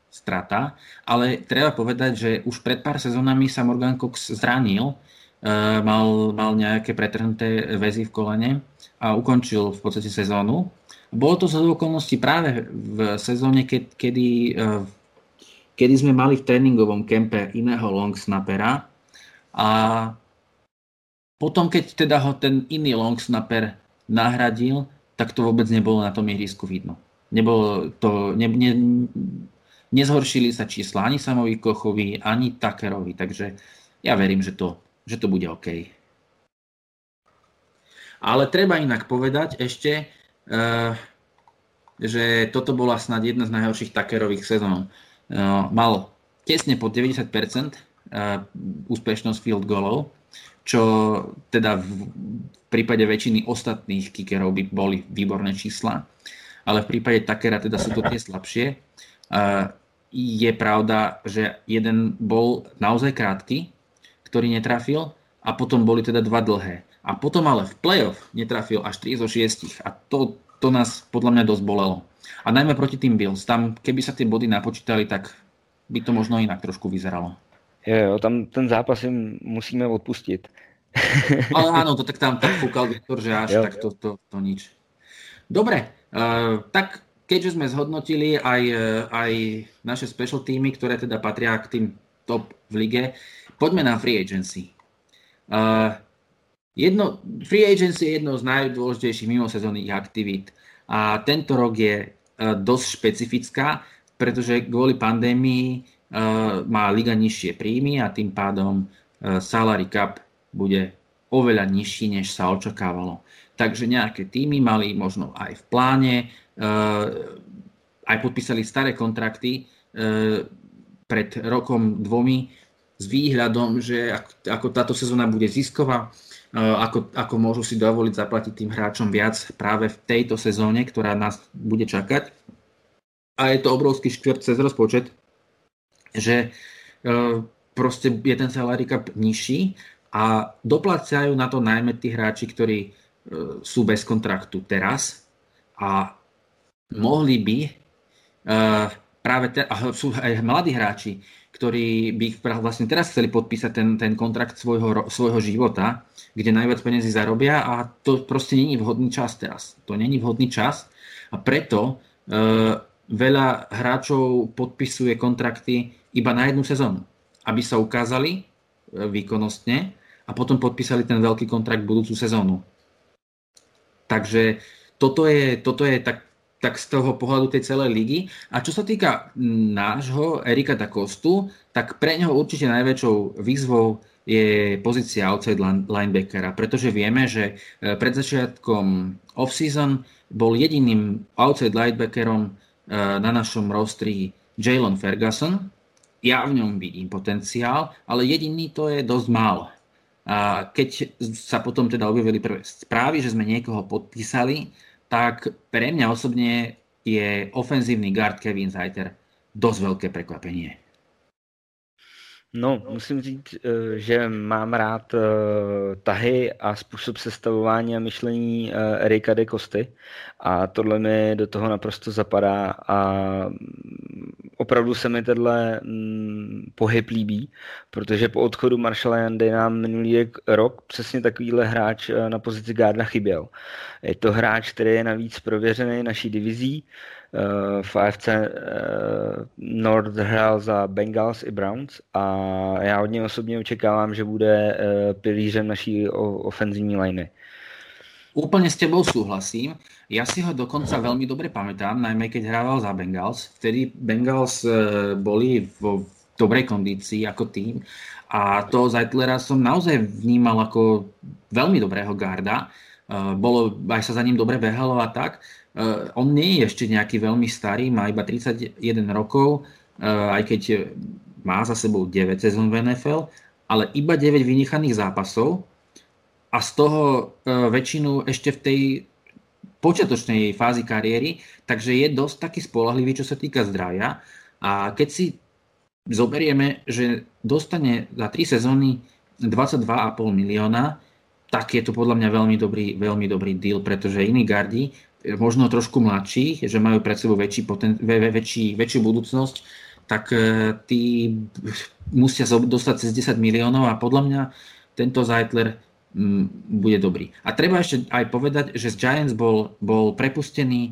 strata, ale treba povedať, že už pred pár sezónami sa Morgan Cox zranil, uh, mal, mal nejaké pretrhnuté väzy v kolene a ukončil v podstate sezónu. Bolo to z okolností práve v sezóne, keď, kedy, uh, kedy sme mali v tréningovom kempe iného long snapera a potom, keď teda ho ten iný long snapper nahradil, tak to vôbec nebolo na tom ihrisku vidno. Nebolo to, ne, ne, nezhoršili sa čísla ani Samovi Kochovi, ani Takerovi, takže ja verím, že to, že to bude OK. Ale treba inak povedať ešte, uh, že toto bola snad jedna z najhorších Takerových sezón. Uh, mal tesne pod 90% uh, úspešnosť field goalov, čo teda v prípade väčšiny ostatných kickerov by boli výborné čísla, ale v prípade Takera teda sú to tie slabšie. Uh, je pravda, že jeden bol naozaj krátky, ktorý netrafil a potom boli teda dva dlhé. A potom ale v playoff netrafil až 3 zo 6 a to, to nás podľa mňa dosť bolelo. A najmä proti tým Bills. Tam, keby sa tie body napočítali, tak by to možno inak trošku vyzeralo. Jo, jo, tam ten zápas im musíme odpustiť. Ale áno, to tak tam tak fúkal Viktor, že až jo, tak to, to, to nič. Dobre, uh, tak keďže sme zhodnotili aj, e, aj naše special týmy, ktoré teda patria k tým top v lige, poďme na free agency. Uh, jedno, free agency je jednou z najdôležitejších mimosezónnych aktivít a tento rok je uh, dosť špecifická, pretože kvôli pandémii uh, má liga nižšie príjmy a tým pádom uh, salary cap bude oveľa nižší, než sa očakávalo. Takže nejaké týmy mali možno aj v pláne aj podpísali staré kontrakty pred rokom dvomi s výhľadom, že ako táto sezóna bude zisková, ako, ako môžu si dovoliť zaplatiť tým hráčom viac práve v tejto sezóne, ktorá nás bude čakať. A je to obrovský škvert cez rozpočet, že proste je ten salary cap nižší a doplácajú na to najmä tí hráči, ktorí sú bez kontraktu teraz a mohli by práve te, a sú aj mladí hráči, ktorí by vlastne teraz chceli podpísať ten, ten kontrakt svojho, svojho života, kde najviac peniazy zarobia a to proste není vhodný čas teraz. To není vhodný čas a preto uh, veľa hráčov podpisuje kontrakty iba na jednu sezónu, aby sa ukázali uh, výkonnostne a potom podpísali ten veľký kontrakt budúcu sezónu. Takže toto je, toto je tak tak z toho pohľadu tej celej ligy. A čo sa týka nášho Erika Dakostu, tak pre neho určite najväčšou výzvou je pozícia outside linebackera, pretože vieme, že e, pred začiatkom off-season bol jediným outside linebackerom e, na našom rostri Jalen Ferguson. Ja v ňom vidím potenciál, ale jediný to je dosť málo. A keď sa potom teda objavili prvé správy, že sme niekoho podpísali, tak pre mňa osobne je ofenzívny guard Kevin Zajter dosť veľké prekvapenie. No, musím říct, eh, že mám rád eh, tahy a způsob sestavování a myšlení eh, Erika de Kosty a tohle mi do toho naprosto zapadá a opravdu se mi tenhle mm, pohyb líbí, protože po odchodu Marshalla Jandy nám minulý rok přesně takovýhle hráč na pozici Garda chyběl. Je to hráč, který je navíc prověřený naší divizí, v AFC North hrál za Bengals i Browns a já od něj osobně očekávám, že bude eh, pilířem naší ofenzívní liney. Úplne s tebou súhlasím. Ja si ho dokonca veľmi dobre pamätám, najmä keď hrával za Bengals. Vtedy Bengals eh, boli vo dobrej kondícii ako tým a toho Zeitlera som naozaj vnímal ako veľmi dobrého garda. Eh, bolo, aj sa za ním dobre behalo a tak. Uh, on nie je ešte nejaký veľmi starý, má iba 31 rokov, aj keď má za sebou 9 sezón v NFL, ale iba 9 vynechaných zápasov a z toho uh, väčšinu ešte v tej počiatočnej fázi kariéry, takže je dosť taký spolahlivý, čo sa týka zdravia. A keď si zoberieme, že dostane za 3 sezóny 22,5 milióna, tak je to podľa mňa veľmi dobrý, veľmi dobrý deal, pretože iní gardi, možno trošku mladší, že majú pred sebou väčší, poten, väčší, väčšiu budúcnosť, tak e, tí musia dostať cez 10 miliónov a podľa mňa tento Zeitler bude dobrý. A treba ešte aj povedať, že z Giants bol, bol prepustený e,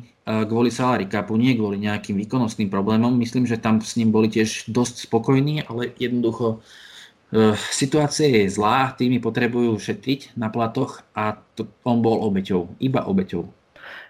kvôli salary capu, nie kvôli nejakým výkonnostným problémom. Myslím, že tam s ním boli tiež dosť spokojní, ale jednoducho e, situácia je zlá, týmy potrebujú šetriť na platoch a to, on bol obeťou, iba obeťou.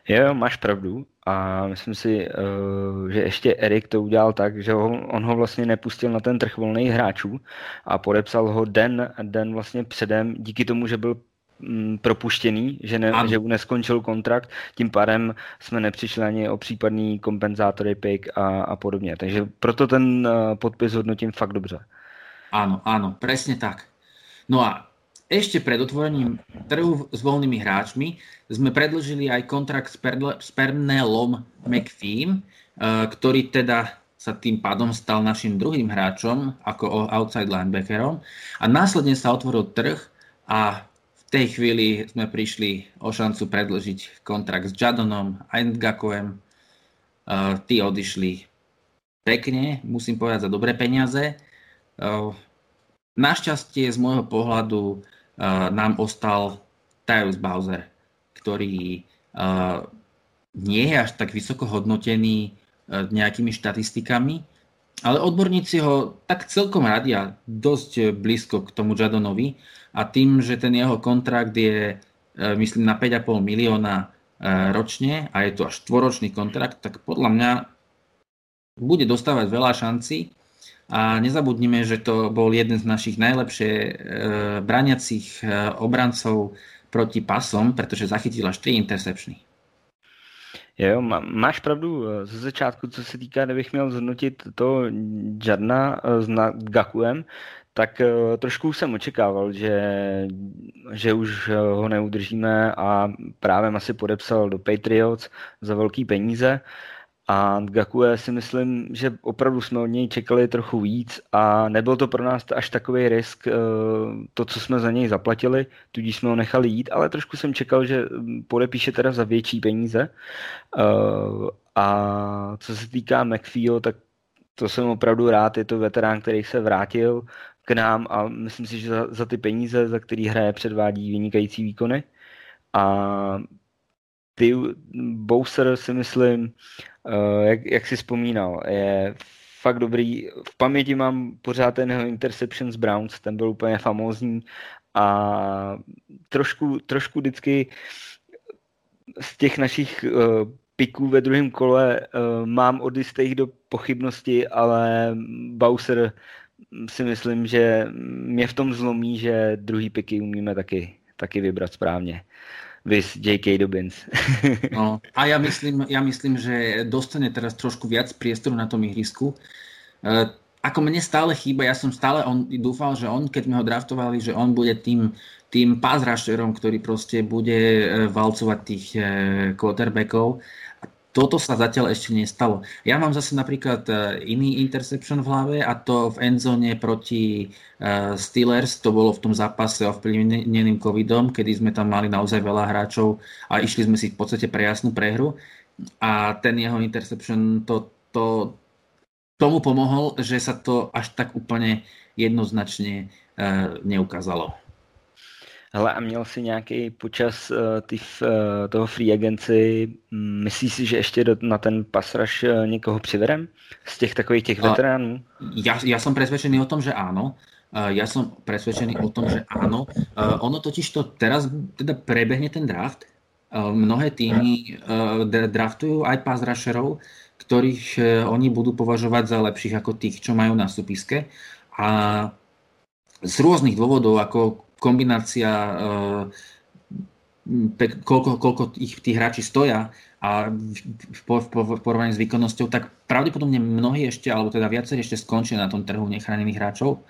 Jo, máš pravdu a myslím si, eh, že ještě Erik to udělal tak, že on ho vlastně nepustil na ten trh volných hráčů a podepsal ho den, den vlastně předem, díky tomu, že byl mm, propuštěný, že, ne, že mu neskončil kontrakt, tím pádem jsme nepřišli ani o případný kompenzátory pick a, a podobně. Takže proto ten eh, podpis hodnotím fakt dobře. Áno, áno, presne tak. No a ešte pred otvorením trhu s voľnými hráčmi sme predlžili aj kontrakt s, Perle, s Pernelom McPhee, ktorý teda sa tým pádom stal našim druhým hráčom ako outside linebackerom a následne sa otvoril trh a v tej chvíli sme prišli o šancu predlžiť kontrakt s Jadonom a Ngakoem. Tí odišli pekne, musím povedať, za dobré peniaze. Našťastie z môjho pohľadu nám ostal Tyus Bowser, ktorý nie je až tak vysoko hodnotený nejakými štatistikami, ale odborníci ho tak celkom radia dosť blízko k tomu Jadonovi a tým, že ten jeho kontrakt je myslím na 5,5 milióna ročne a je to až tvoročný kontrakt, tak podľa mňa bude dostávať veľa šancí a nezabudnime, že to bol jeden z našich najlepšie e, braniacich e, obrancov proti pasom, pretože zachytil až 3 interceptiony. Jo, máš pravdu e, ze začátku, co se týká, kdybych měl zhodnotit to Jadna s Gakuem, tak trošku jsem očekával, že, že už ho neudržíme a právě asi podepsal do Patriots za velký peníze. A Gakue si myslím, že opravdu jsme od něj čekali trochu víc a nebyl to pro nás až takový risk, eh, to, co jsme za něj zaplatili, tudíž jsme ho nechali jít, ale trošku jsem čekal, že podepíše teda za větší peníze. Eh, a co se týká McFeeho, tak to jsem opravdu rád, je to veterán, který se vrátil k nám a myslím si, že za, za ty peníze, za který hraje, předvádí vynikající výkony. A ty Bowser si myslím, jak, jak si vzpomínal, je fakt dobrý. V paměti mám pořád ten jeho interception z Browns, ten byl úplně famózní a trošku, trošku vždycky z těch našich uh, piků ve druhém kole uh, mám od jistých do pochybnosti, ale Bowser si myslím, že mě v tom zlomí, že druhý piky umíme taky, taky vybrat správně vys J.K. Dobbins. no, a ja myslím, ja myslím, že dostane teraz trošku viac priestoru na tom ihrisku. E, ako mne stále chýba, ja som stále on, dúfal, že on, keď sme ho draftovali, že on bude tým, tým pass rusherom, ktorý proste bude e, valcovať tých e, quarterbackov toto sa zatiaľ ešte nestalo. Ja mám zase napríklad e, iný interception v hlave a to v endzone proti e, Steelers, to bolo v tom zápase ovplyvneným covidom, kedy sme tam mali naozaj veľa hráčov a išli sme si v podstate pre jasnú prehru a ten jeho interception to, to, tomu pomohol, že sa to až tak úplne jednoznačne uh, neukázalo. Hele, a měl si nějaký počas uh, ty, uh, toho free agency, mm, myslíš si, že ještě do, na ten pasraž uh, někoho přivedem? Z těch takových těch veteránů? Ja, ja som presvedčený o tom, že áno. Ja som presvedčený o tom, že áno. Ono totiž to teraz teda prebehne ten draft. Mnohé týmy draftujú aj pass rusherov, ktorých oni budú považovať za lepších ako tých, čo majú na súpiske. A z rôznych dôvodov, ako kombinácia eh, koľko, koľko ich tí hráči stoja a v, v porovnaní s výkonnosťou, tak pravdepodobne mnohí ešte, alebo teda viacerí ešte skončia na tom trhu nechránených hráčov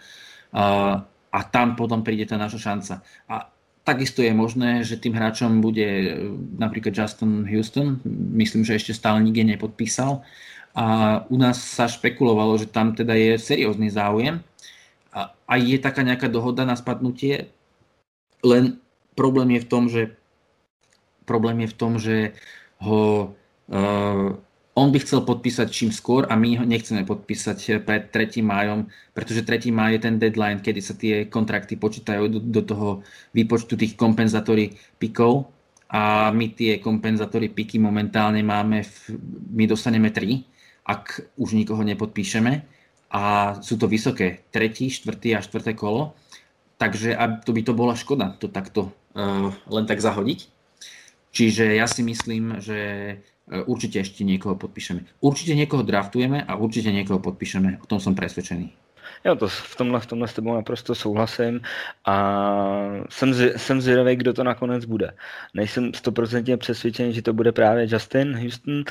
eh, a tam potom príde tá naša šanca. A takisto je možné, že tým hráčom bude napríklad Justin Houston. Myslím, že ešte stále nikde nepodpísal. A u nás sa špekulovalo, že tam teda je seriózny záujem. A, a je taká nejaká dohoda na spadnutie. Len problém je v tom, že problém je v tom, že ho uh, on by chcel podpísať čím skôr a my ho nechceme podpísať pred 3. májom, pretože 3. máj je ten deadline, kedy sa tie kontrakty počítajú do, do toho výpočtu tých kompenzátory pikov a my tie kompenzátory piky momentálne máme, v, my dostaneme 3, ak už nikoho nepodpíšeme a sú to vysoké, 3., 4. a 4. kolo, takže to by to bola škoda to takto uh, len tak zahodiť. Čiže ja si myslím, že E, určite ešte niekoho podpíšeme. Určite niekoho draftujeme a určite niekoho podpíšeme. O tom som presvedčený. Jo, to v tomhle, v tomhle s tebou naprosto souhlasím a jsem, jsem zvědavý, kdo to nakonec bude. Nejsem stoprocentně přesvědčený, že to bude právě Justin Houston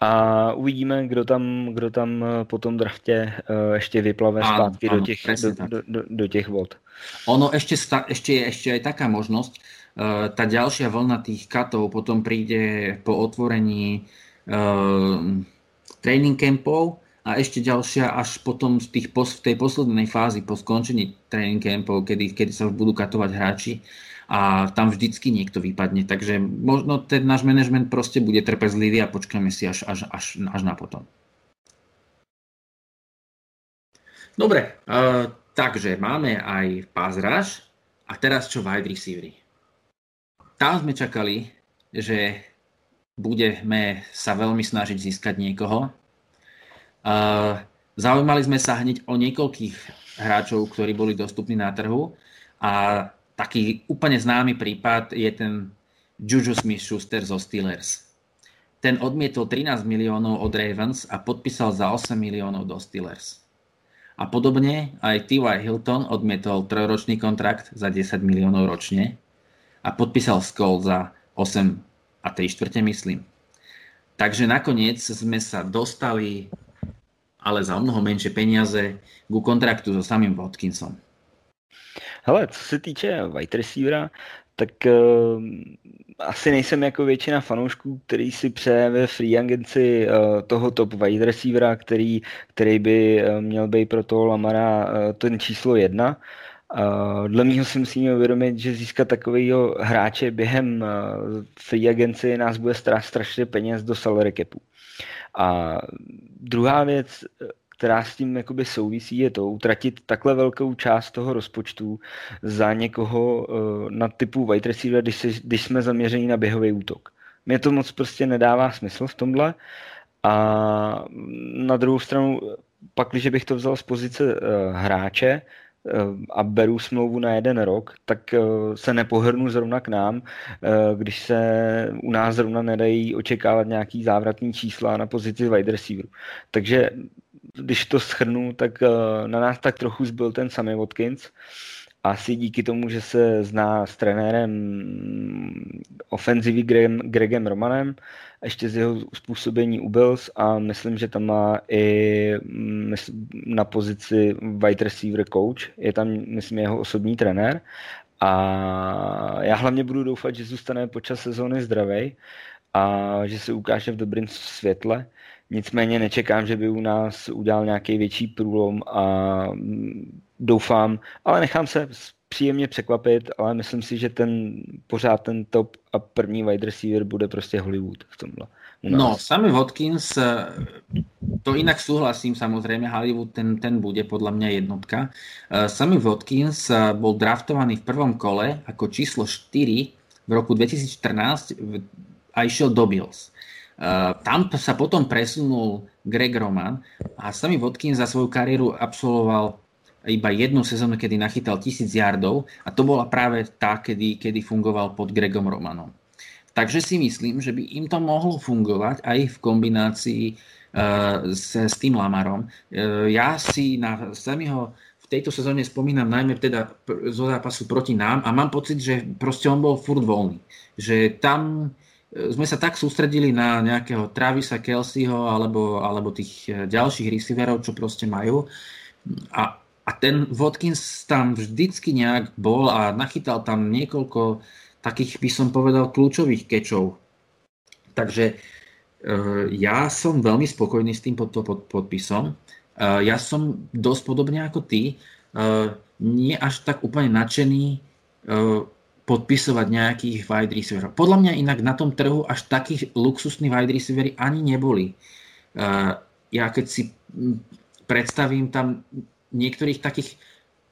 a uvidíme, kdo tam, kdo tam po tom draftě uh, ještě vyplave áno, zpátky áno, do, těch, do, do, do, do těch vod. Ono ešte, sta, ešte je ešte aj taká možnosť, Eh, tá ďalšia vlna tých katov potom príde po otvorení uh, training campov a ešte ďalšia až potom v, tých, v tej poslednej fázi po skončení training campov, kedy, kedy sa budú katovať hráči a tam vždycky niekto vypadne. Takže možno ten náš manažment proste bude trpezlivý a počkáme si až, až, až, až na potom. Dobre, uh, takže máme aj pázraž a teraz čo wide receivery tam sme čakali, že budeme sa veľmi snažiť získať niekoho. Zaujímali sme sa hneď o niekoľkých hráčov, ktorí boli dostupní na trhu a taký úplne známy prípad je ten Juju Smith-Schuster zo Steelers. Ten odmietol 13 miliónov od Ravens a podpísal za 8 miliónov do Steelers. A podobne aj T.Y. Hilton odmietol trojročný kontrakt za 10 miliónov ročne a podpísal Skoll za 8 a 3 štvrte, myslím. Takže nakoniec sme sa dostali, ale za mnoho menšie peniaze, ku kontraktu so samým Watkinsom. Hele, co se týče wide receivera, tak uh, asi nejsem jako většina fanoušků, který si přeje ve free agency uh, toho top wide receivera, který, který by uh, měl být pro toho Lamara uh, ten číslo jedna. Uh, dle mého si musíme uvědomit, že získat takového hráče během uh, free agency nás bude strašně peněz do salary capu. A druhá věc, která s tím jakoby souvisí, je to utratit takhle velkou část toho rozpočtu za někoho uh, na typu wide receiver, když, se, když jsme zaměření na běhový útok. Mně to moc prostě nedává smysl v tomhle. A na druhou stranu, pak, když bych to vzal z pozice uh, hráče, a beru smlouvu na jeden rok, tak eh, se nepohrnu zrovna k nám, eh, když se u nás zrovna nedají očekávat nějaký závratný čísla na pozici wide receiveru. Takže když to schrnu, tak eh, na nás tak trochu zbyl ten samý Watkins, asi díky tomu, že se zná s trenérem ofenzivy Gregem, Gregem Romanem, ještě z jeho způsobení u Bills a myslím, že tam má i na pozici wide receiver coach, je tam, myslím, jeho osobní trenér. A já hlavně budu doufat, že zůstane počas sezóny zdravý a že se ukáže v dobrém světle. Nicméně nečekám, že by u nás udělal nějaký větší průlom a doufám, ale nechám se příjemně překvapit, ale myslím si, že ten pořád ten top a první wide receiver bude prostě Hollywood v tomhle. No, Sammy Watkins, eh, to inak súhlasím, samozrejme, Hollywood ten, ten bude podľa mňa jednotka. Eh, Sammy Watkins eh, bol draftovaný v prvom kole ako číslo 4 v roku 2014 a išiel do Bills. Tam sa potom presunul Greg Roman a Sammy Watkins za svoju kariéru absolvoval iba jednu sezónu, kedy nachytal tisíc yardov a to bola práve tá, kedy, kedy fungoval pod Gregom Romanom. Takže si myslím, že by im to mohlo fungovať aj v kombinácii uh, s, s tým Lamarom. Uh, ja si na samého v tejto sezóne spomínam najmä teda zo zápasu proti nám a mám pocit, že proste on bol furt voľný. Že tam e, sme sa tak sústredili na nejakého Travisa Kelseyho alebo, alebo tých ďalších receiverov, čo proste majú. A a ten Watkins tam vždycky nejak bol a nachytal tam niekoľko takých, by som povedal, kľúčových kečov. Takže uh, ja som veľmi spokojný s tým pod, pod, podpisom. Ja som dosť podobne ako ty, nie až tak úplne nadšený podpisovať nejakých wide receiverov. Podľa mňa inak na tom trhu až takých luxusní wide receivery ani neboli. Ja keď si predstavím tam niektorých takých,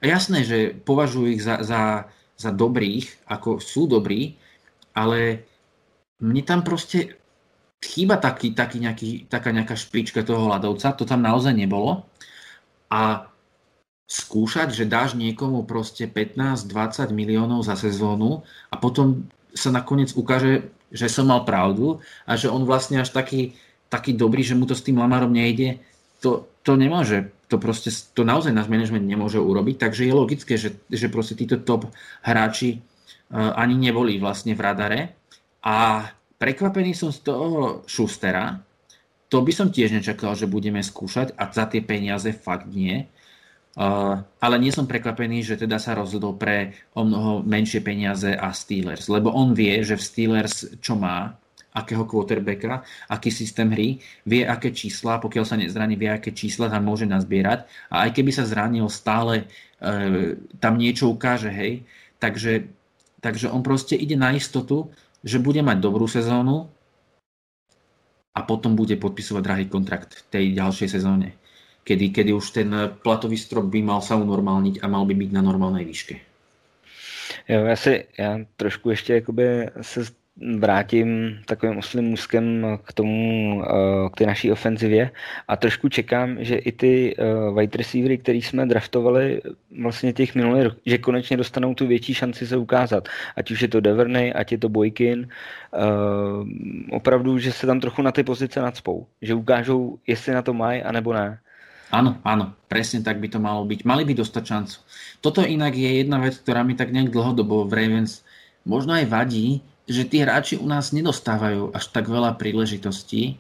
jasné, že považujú ich za, za, za dobrých, ako sú dobrí, ale mne tam proste chýba taký, taký nejaký, taká nejaká špička toho hľadovca, to tam naozaj nebolo. A skúšať, že dáš niekomu proste 15-20 miliónov za sezónu a potom sa nakoniec ukáže, že som mal pravdu a že on vlastne až taký, taký dobrý, že mu to s tým Lamarom nejde, to, to nemôže. To proste, to naozaj náš management nemôže urobiť, takže je logické, že, že proste títo top hráči uh, ani neboli vlastne v radare. A prekvapený som z toho Schustera, to by som tiež nečakal, že budeme skúšať a za tie peniaze fakt nie. Ale nie som prekvapený, že teda sa rozhodol pre o mnoho menšie peniaze a Steelers, lebo on vie, že v Steelers čo má, akého quarterbacka, aký systém hry, vie, aké čísla, pokiaľ sa nezraní, vie, aké čísla tam môže nazbierať a aj keby sa zranil, stále e, tam niečo ukáže, hej. Takže, takže on proste ide na istotu, že bude mať dobrú sezónu a potom bude podpisovať drahý kontrakt v tej ďalšej sezóne, kedy, kedy už ten platový strop by mal sa unormálniť a mal by byť na normálnej výške. Jo, já si, já trošku ještě jakoby se vrátím takovým oslým můzkem k tomu, eh, k té naší ofenzivě a trošku čekám, že i ty eh, wide receivery, který jsme draftovali vlastně těch minulých rok, že konečně dostanou tu větší šanci se ukázat. Ať už je to Deverney, ať je to Boykin, eh, opravdu, že se tam trochu na ty pozice nadspou. Že ukážou, jestli na to mají, anebo ne. Áno, áno, presne tak by to malo byť. Mali by dostať šancu. Toto inak je jedna vec, ktorá mi tak nejak dlhodobo v Ravens možno aj vadí, že tí hráči u nás nedostávajú až tak veľa príležitostí.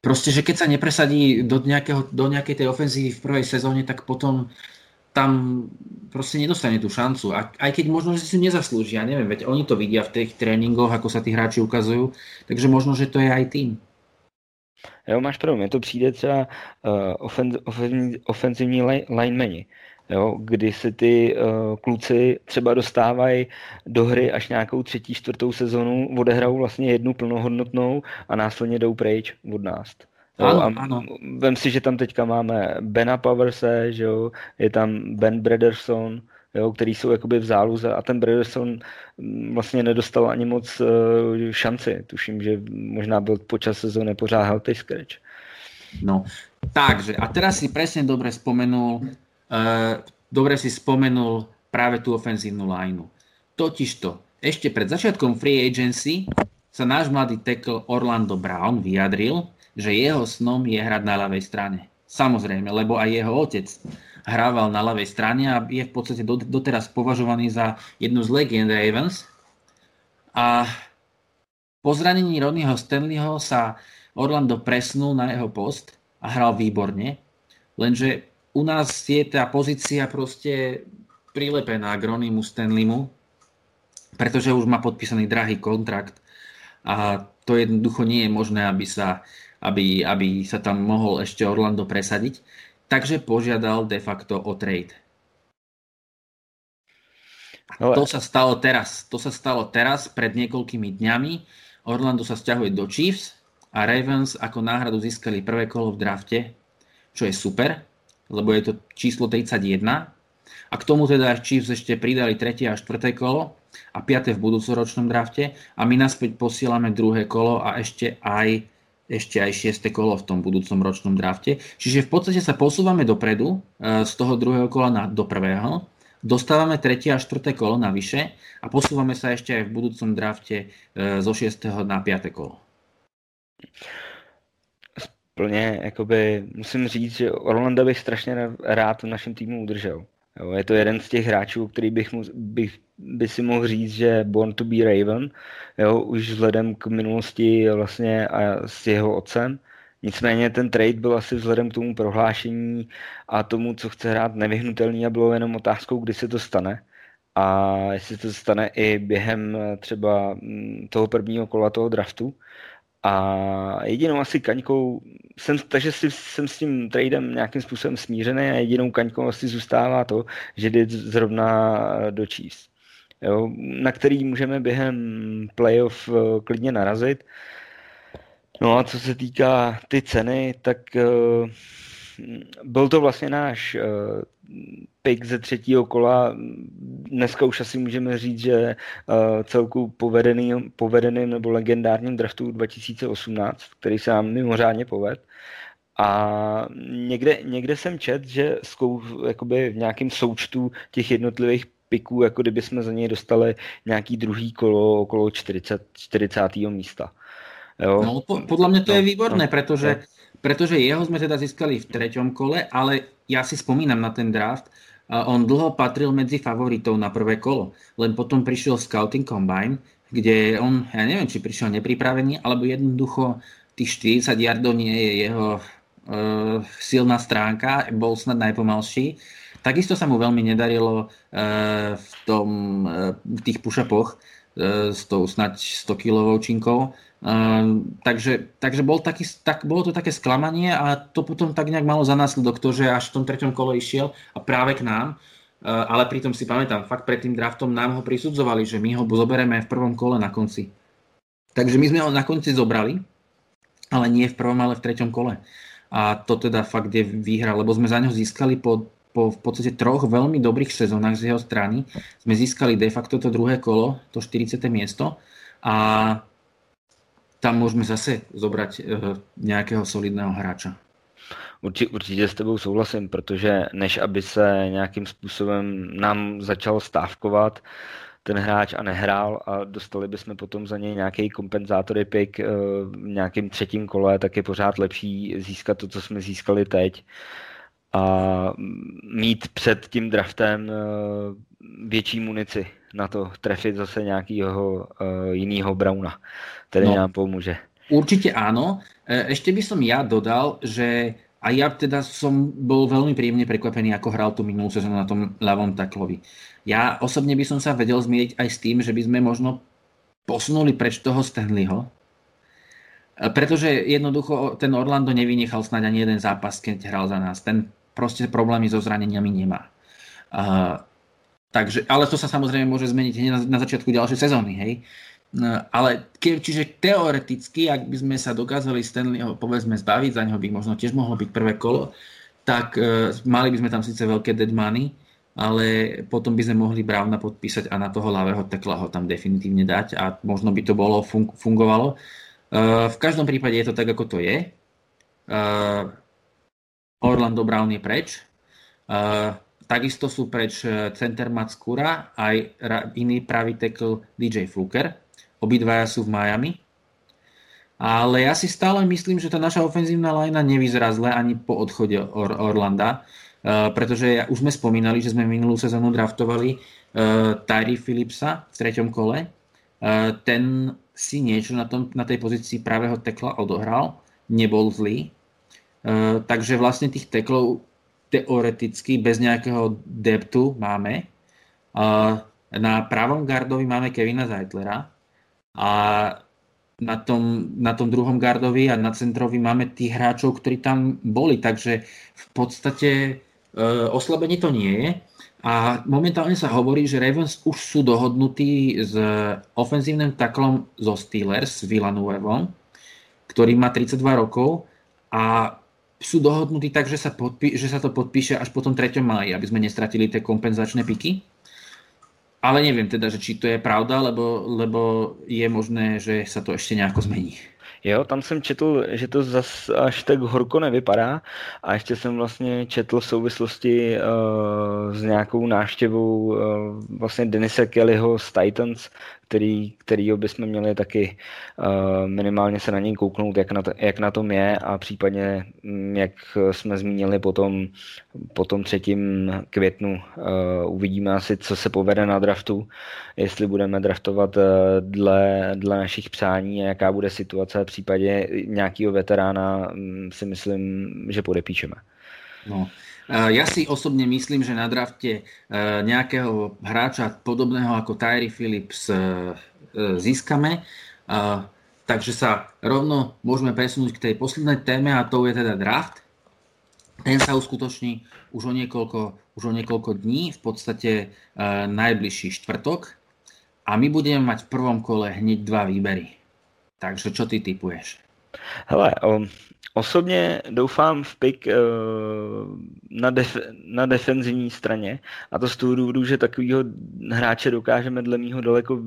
Proste, že keď sa nepresadí do, nejakého, do nejakej tej ofenzívy v prvej sezóne, tak potom tam proste nedostane tú šancu. A, aj keď možno, že si nezaslúžia, neviem, veď oni to vidia v tých tréningoch, ako sa tí hráči ukazujú, takže možno, že to je aj tým. Jo, máš pravdu, mně to přijde třeba uh, ofen, ofen, ofenzivní linemeni jo, kdy se ty uh, kluci třeba dostávají do hry až nějakou třetí, čtvrtou sezonu, odehrajou vlastně jednu plnohodnotnou a následně jdou pryč od nás. Jo, ano, a ano. Vem si, že tam teďka máme Bena Powerse, že jo, je tam Ben Brederson, jo, který jsou jakoby v záluze a ten Brederson mm, vlastně nedostal ani moc uh, šanci. Tuším, že možná byl počas sezóny pořád healthy scratch. No, takže a teraz si presne dobre spomenul Eh, dobre si spomenul práve tú ofenzívnu lineu. Totižto, ešte pred začiatkom free agency sa náš mladý tackle Orlando Brown vyjadril, že jeho snom je hrať na ľavej strane. Samozrejme, lebo aj jeho otec hrával na ľavej strane a je v podstate doteraz považovaný za jednu z legend Ravens. A po zranení Rodneyho Stanleyho sa Orlando presnul na jeho post a hral výborne, lenže u nás je tá pozícia proste prilepená k Ronimu Stanleymu, pretože už má podpísaný drahý kontrakt a to jednoducho nie je možné, aby sa, aby, aby sa tam mohol ešte Orlando presadiť. Takže požiadal de facto o trade. A to sa stalo teraz. To sa stalo teraz, pred niekoľkými dňami. Orlando sa stiahuje do Chiefs a Ravens ako náhradu získali prvé kolo v drafte, čo je super lebo je to číslo 31. A k tomu teda Chiefs ešte pridali tretie a štvrté kolo a piaté v budúcoročnom drafte a my naspäť posielame druhé kolo a ešte aj ešte aj šieste kolo v tom budúcom ročnom drafte. Čiže v podstate sa posúvame dopredu e, z toho druhého kola na, do prvého, dostávame tretie a štvrté kolo navyše a posúvame sa ešte aj v budúcom drafte e, zo šiestého na piaté kolo plně, jakoby, musím říct, že Orlando bych strašně rád v našem týmu udržel. Jo, je to jeden z těch hráčů, který bych, mu, bych by si mohl říct, že Born to be Raven, jo, už vzhledem k minulosti vlastně a s jeho otcem, Nicméně ten trade byl asi vzhledem k tomu prohlášení a tomu, co chce hrát nevyhnutelný a bylo jenom otázkou, kdy se to stane. A jestli to stane i během třeba mm, toho prvního kola toho draftu. A jedinou asi kaňkou, jsem, takže si, jsem s tím tradem nějakým způsobem smířený a jedinou kaňkou asi zůstává to, že jde zrovna do Chiefs. Jo, na který můžeme během playoff eh, klidně narazit. No a co se týká ty ceny, tak uh, byl to vlastně náš uh, pick ze třetího kola. Dneska už asi můžeme říct, že uh, celku povedený, povedeným nebo legendárním draftu 2018, který se nám mimořádně poved. A někde, někde jsem čet, že zkou, jakoby v nějakém součtu těch jednotlivých piků, jako kdyby jsme za něj dostali nějaký druhý kolo okolo 40, 40. místa. Jo. No, po, podľa mňa to no, je výborné, no, pretože, no. Pretože jeho sme teda získali v treťom kole, ale ja si spomínam na ten draft, on dlho patril medzi favoritov na prvé kolo, len potom prišiel Scouting Combine, kde on, ja neviem, či prišiel nepripravený, alebo jednoducho tých 40 yardov nie je jeho uh, silná stránka, bol snad najpomalší. Takisto sa mu veľmi nedarilo uh, v, tom, uh, v tých push-upoch uh, s tou snad 100-kilovou činkou. Uh, takže takže bol taký, tak, bolo to také sklamanie a to potom tak nejak malo za následok to, že až v tom treťom kole išiel a práve k nám, uh, ale pritom si pamätám, fakt pred tým draftom nám ho prisudzovali, že my ho zoberieme v prvom kole na konci. Takže my sme ho na konci zobrali, ale nie v prvom, ale v treťom kole. A to teda fakt je výhra, lebo sme za ňo získali po, po v podstate troch veľmi dobrých sezónach z jeho strany. Sme získali de facto to druhé kolo, to 40. miesto a tam môžeme zase zobrať eh, nějakého solidného hráča. Určitě, určitě s tebou souhlasím, protože než aby se nějakým způsobem nám začal stávkovat ten hráč a nehrál a dostali bychom potom za něj nějaký kompenzátory pick eh, v nějakém třetím kole, tak je pořád lepší získat to, co jsme získali teď a mít před tím draftem eh, větší munici na to trefit zase nějakého uh, jiného Brauna, který no, nám pomůže. Určite áno. E, ešte by som ja dodal, že a ja teda som bol veľmi príjemne prekvapený, ako hral tú minulú sezónu na tom ľavom taklovi. Ja osobne by som sa vedel zmieriť aj s tým, že by sme možno posunuli preč toho Stanleyho, e, pretože jednoducho ten Orlando nevynechal snáď ani jeden zápas, keď hral za nás. Ten proste problémy so zraneniami nemá. Uh, Takže, ale to sa samozrejme môže zmeniť na, na začiatku ďalšej sezóny, hej. No, ale ke, čiže teoreticky, ak by sme sa dokázali Stanleyho povedzme zbaviť, za neho by možno tiež mohlo byť prvé kolo, tak uh, mali by sme tam síce veľké dead money, ale potom by sme mohli Browna podpísať a na toho ľavého tekla ho tam definitívne dať a možno by to bolo fun- fungovalo. Uh, v každom prípade je to tak, ako to je. Uh, Orlando Brown je preč. Uh, Takisto sú preč e, center Matskura aj iný pravý tackle DJ Fluker. Obidvaja sú v Miami. Ale ja si stále myslím, že tá naša ofenzívna lajna nevyzerá zle ani po odchode Or- Orlanda, uh, pretože už sme spomínali, že sme minulú sezónu draftovali uh, Tyree Philipsa v treťom kole. Uh, ten si niečo na, tom, na tej pozícii pravého tekla odohral, nebol zlý. Uh, takže vlastne tých teklov teoreticky bez nejakého deptu máme. Na pravom gardovi máme Kevina Zeitlera a na tom, na tom druhom gardovi a na centrovi máme tých hráčov, ktorí tam boli, takže v podstate e, oslabenie to nie je. A momentálne sa hovorí, že Ravens už sú dohodnutí s ofenzívnym taklom zo Steelers, s Villanuevom, ktorý má 32 rokov a sú dohodnutí tak, že sa, podpí, že sa to podpíše až po tom 3. máji, aby sme nestratili tie kompenzačné piky. Ale neviem teda, že či to je pravda, lebo, lebo je možné, že sa to ešte nejako zmení. Jo, tam jsem četl, že to zas až tak horko nevypadá a ještě jsem vlastně četl v souvislosti uh, s nějakou návštěvou uh, vlastně Denisa Kellyho z Titans, který, kterýho bychom měli taky uh, minimálně se na něj kouknout, jak na, to, jak na tom je a případně, mm, jak jsme zmínili potom, po tom třetím květnu, uh, uvidíme asi, co se povede na draftu, jestli budeme draftovat uh, dle, dle našich přání a jaká bude situace v případě nějakého veterána, um, si myslím, že podepíšeme. No, ja si osobne myslím, že na drafte nejakého hráča podobného ako Tyree Phillips získame. Takže sa rovno môžeme presunúť k tej poslednej téme a to je teda draft. Ten sa uskutoční už o niekoľko, už o niekoľko dní, v podstate najbližší štvrtok. A my budeme mať v prvom kole hneď dva výbery. Takže čo ty typuješ? Hele, um, Osobně doufám v pick uh, na, def, na defenzivní straně a to z toho důvodu, že takového hráče dokážeme dle mýho daleko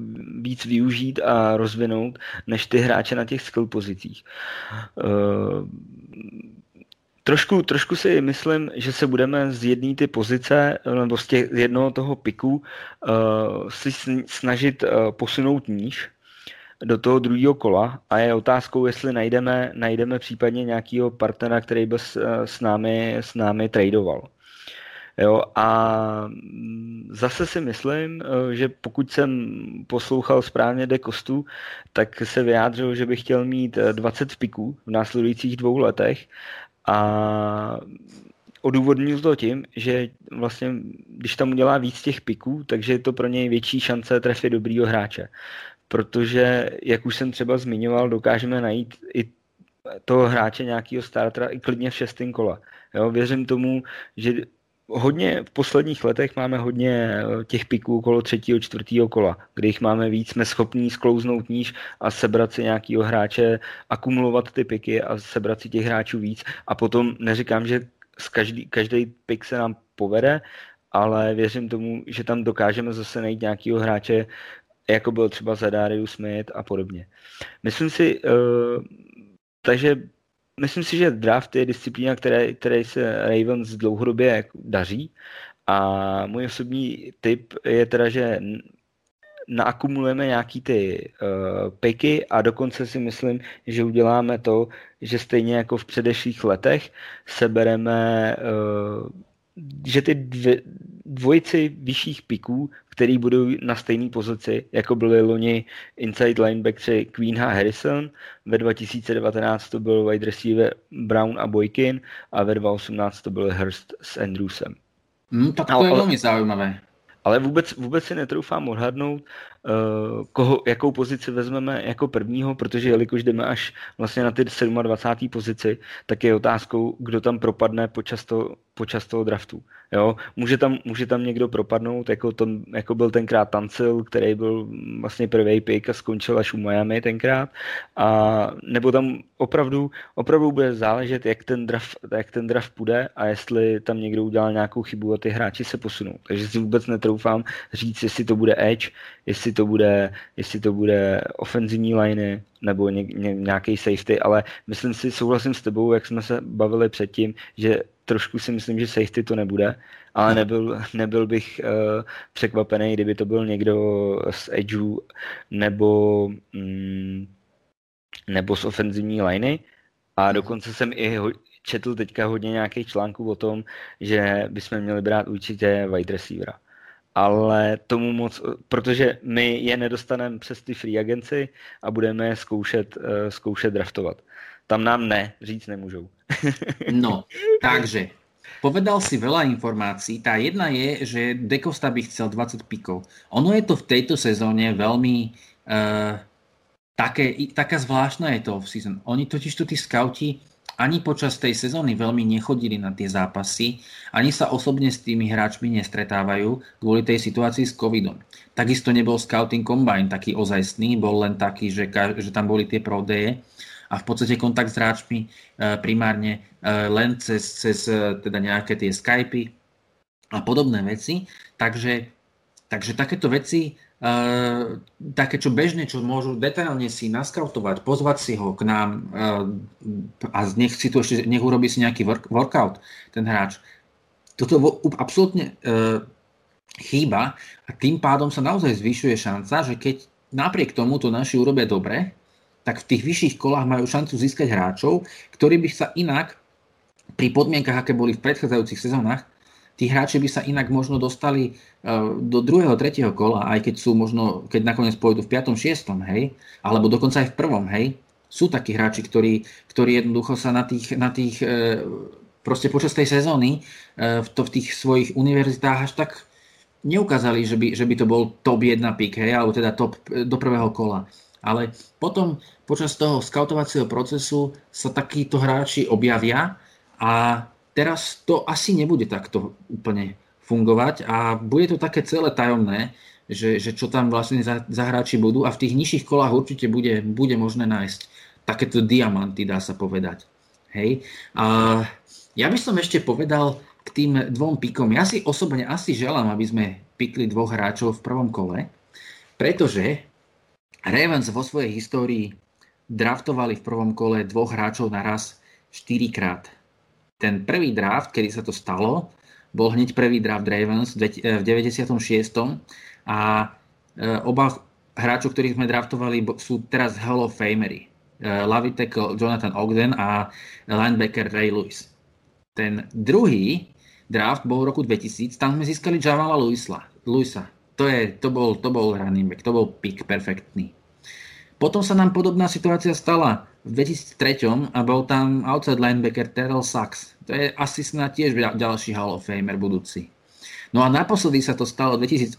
víc využít a rozvinout, než ty hráče na těch skill pozicích. Uh, Trošku, trošku si myslím, že se budeme z jedné ty pozice, nebo z, těch, z jednoho toho piku uh, si snažit uh, posunout níž, do toho druhého kola a je otázkou, jestli najdeme, najdeme případně nějakého partnera, který by s, s, námi, s námi tradoval. Jo, a zase si myslím, eh, že pokud jsem poslouchal správně De Kostu, tak se vyjádřil, že by chtěl mít 20 eh, piků v následujících dvou letech a odůvodnil to tím, že vlastně, když tam udělá víc těch piků, takže je to pro něj větší šance trefit dobrýho hráče protože, jak už jsem třeba zmiňoval, dokážeme najít i toho hráče nějakého startera i klidně v šestém kola. Jo, věřím tomu, že hodně v posledních letech máme hodně eh, těch piků okolo třetího, čtvrtého kola, kde jich máme víc, jsme schopní sklouznout níž a sebrat si nějakého hráče, akumulovat ty piky a sebrat si těch hráčů víc a potom neříkám, že každý, každý pik se nám povede, ale věřím tomu, že tam dokážeme zase najít nějakého hráče, jako byl třeba Zadarius Smith a podobně. Myslím si, uh, takže myslím si, že draft je disciplína, které, které se Ravens dlouhodobě daří a můj osobní tip je teda, že naakumulujeme nějaký ty uh, piky a dokonce si myslím, že uděláme to, že stejně jako v předešlých letech sebereme uh, že ty dvě, dvojici vyšších piků, který budou na stejné pozici, jako byly loni inside linebackři Queen a Harrison, ve 2019 to byl wide receiver Brown a Boykin a ve 2018 to byl Hurst s Andrewsem. Hmm, tak to ale, je velmi zaujímavé. Ale vůbec, vůbec si netroufám odhadnout, uh, koho, jakou pozici vezmeme jako prvního, protože jelikož jdeme až vlastně na ty 27. pozici, tak je otázkou, kdo tam propadne počas toho, počas toho draftu. Jo? Může, tam, může tam někdo propadnout, jako, to, jako byl tenkrát Tancil, který byl vlastně první pick a skončil až u Miami tenkrát. A, nebo tam opravdu, opravdu bude záležet, jak ten, draft, jak ten draft půjde a jestli tam někdo udělal nějakou chybu a ty hráči se posunou. Takže si vůbec netroufám říct, jestli to bude edge, jestli to bude, jestli to bude ofenzivní liney nebo ně, ně, nějaký safety, ale myslím si, souhlasím s tebou, jak jsme se bavili předtím, že trošku si myslím, že safety to nebude, ale no. nebyl, nebyl bych uh, překvapený, kdyby to byl někdo z edgeu nebo, mm, nebo z ofenzivní liney. A mhm. dokonce jsem i ho, četl teďka hodně nějakých článků o tom, že bychom měli brát určitě wide receivera. Ale tomu moc, protože my je nedostaneme přes ty free agency a budeme je zkoušet, uh, zkoušet draftovat. Tam nám ne, říct nemůžou. no, takže Povedal si veľa informácií. Tá jedna je, že Dekosta by chcel 20 pikov. Ono je to v tejto sezóne veľmi uh, také, taká zvláštna je to off-season. Oni totiž tu tí scouti ani počas tej sezóny veľmi nechodili na tie zápasy, ani sa osobne s tými hráčmi nestretávajú kvôli tej situácii s covidom. Takisto nebol scouting combine taký ozajstný, bol len taký, že, že tam boli tie prodeje a v podstate kontakt s hráčmi e, primárne e, len cez, cez e, teda nejaké tie Skypy a podobné veci. Takže, takže takéto veci, také čo bežne, čo môžu detailne si naskautovať, pozvať si ho k nám a nech si tu ešte, nech urobí si nejaký work, workout ten hráč. Toto absolútne chýba a tým pádom sa naozaj zvyšuje šanca, že keď napriek tomu to naši urobia dobre, tak v tých vyšších kolách majú šancu získať hráčov, ktorí by sa inak pri podmienkach, aké boli v predchádzajúcich sezónach, tí hráči by sa inak možno dostali e, do druhého, tretieho kola, aj keď sú možno, keď nakoniec pôjdu v 5. 6. hej, alebo dokonca aj v prvom, hej. Sú takí hráči, ktorí, ktorí jednoducho sa na tých, na tých e, proste počas tej sezóny e, v, to, v tých svojich univerzitách až tak neukázali, že by, že by to bol top 1 pick, hej, alebo teda top do prvého kola. Ale potom počas toho skautovacieho procesu sa takíto hráči objavia a teraz to asi nebude takto úplne fungovať a bude to také celé tajomné, že, že čo tam vlastne za, za hráči budú a v tých nižších kolách určite bude, bude možné nájsť takéto diamanty, dá sa povedať. Hej. A ja by som ešte povedal k tým dvom pikom. Ja si osobne asi želám, aby sme pikli dvoch hráčov v prvom kole, pretože Ravens vo svojej histórii draftovali v prvom kole dvoch hráčov naraz 4 krát. Ten prvý draft, kedy sa to stalo, bol hneď prvý draft Ravens v 96. A e, oba hráčov, ktorých sme draftovali, sú teraz Hall of Famery. E, Lavi tackle Jonathan Ogden a linebacker Ray Lewis. Ten druhý draft bol v roku 2000, tam sme získali Javala Lewisa. Lewisa to, je, to, bol, to bol running back, to bol pick perfektný. Potom sa nám podobná situácia stala v 2003 a bol tam outside linebacker Terrell Sachs. To je asi snad tiež ďalší Hall of Famer budúci. No a naposledy sa to stalo v 2018,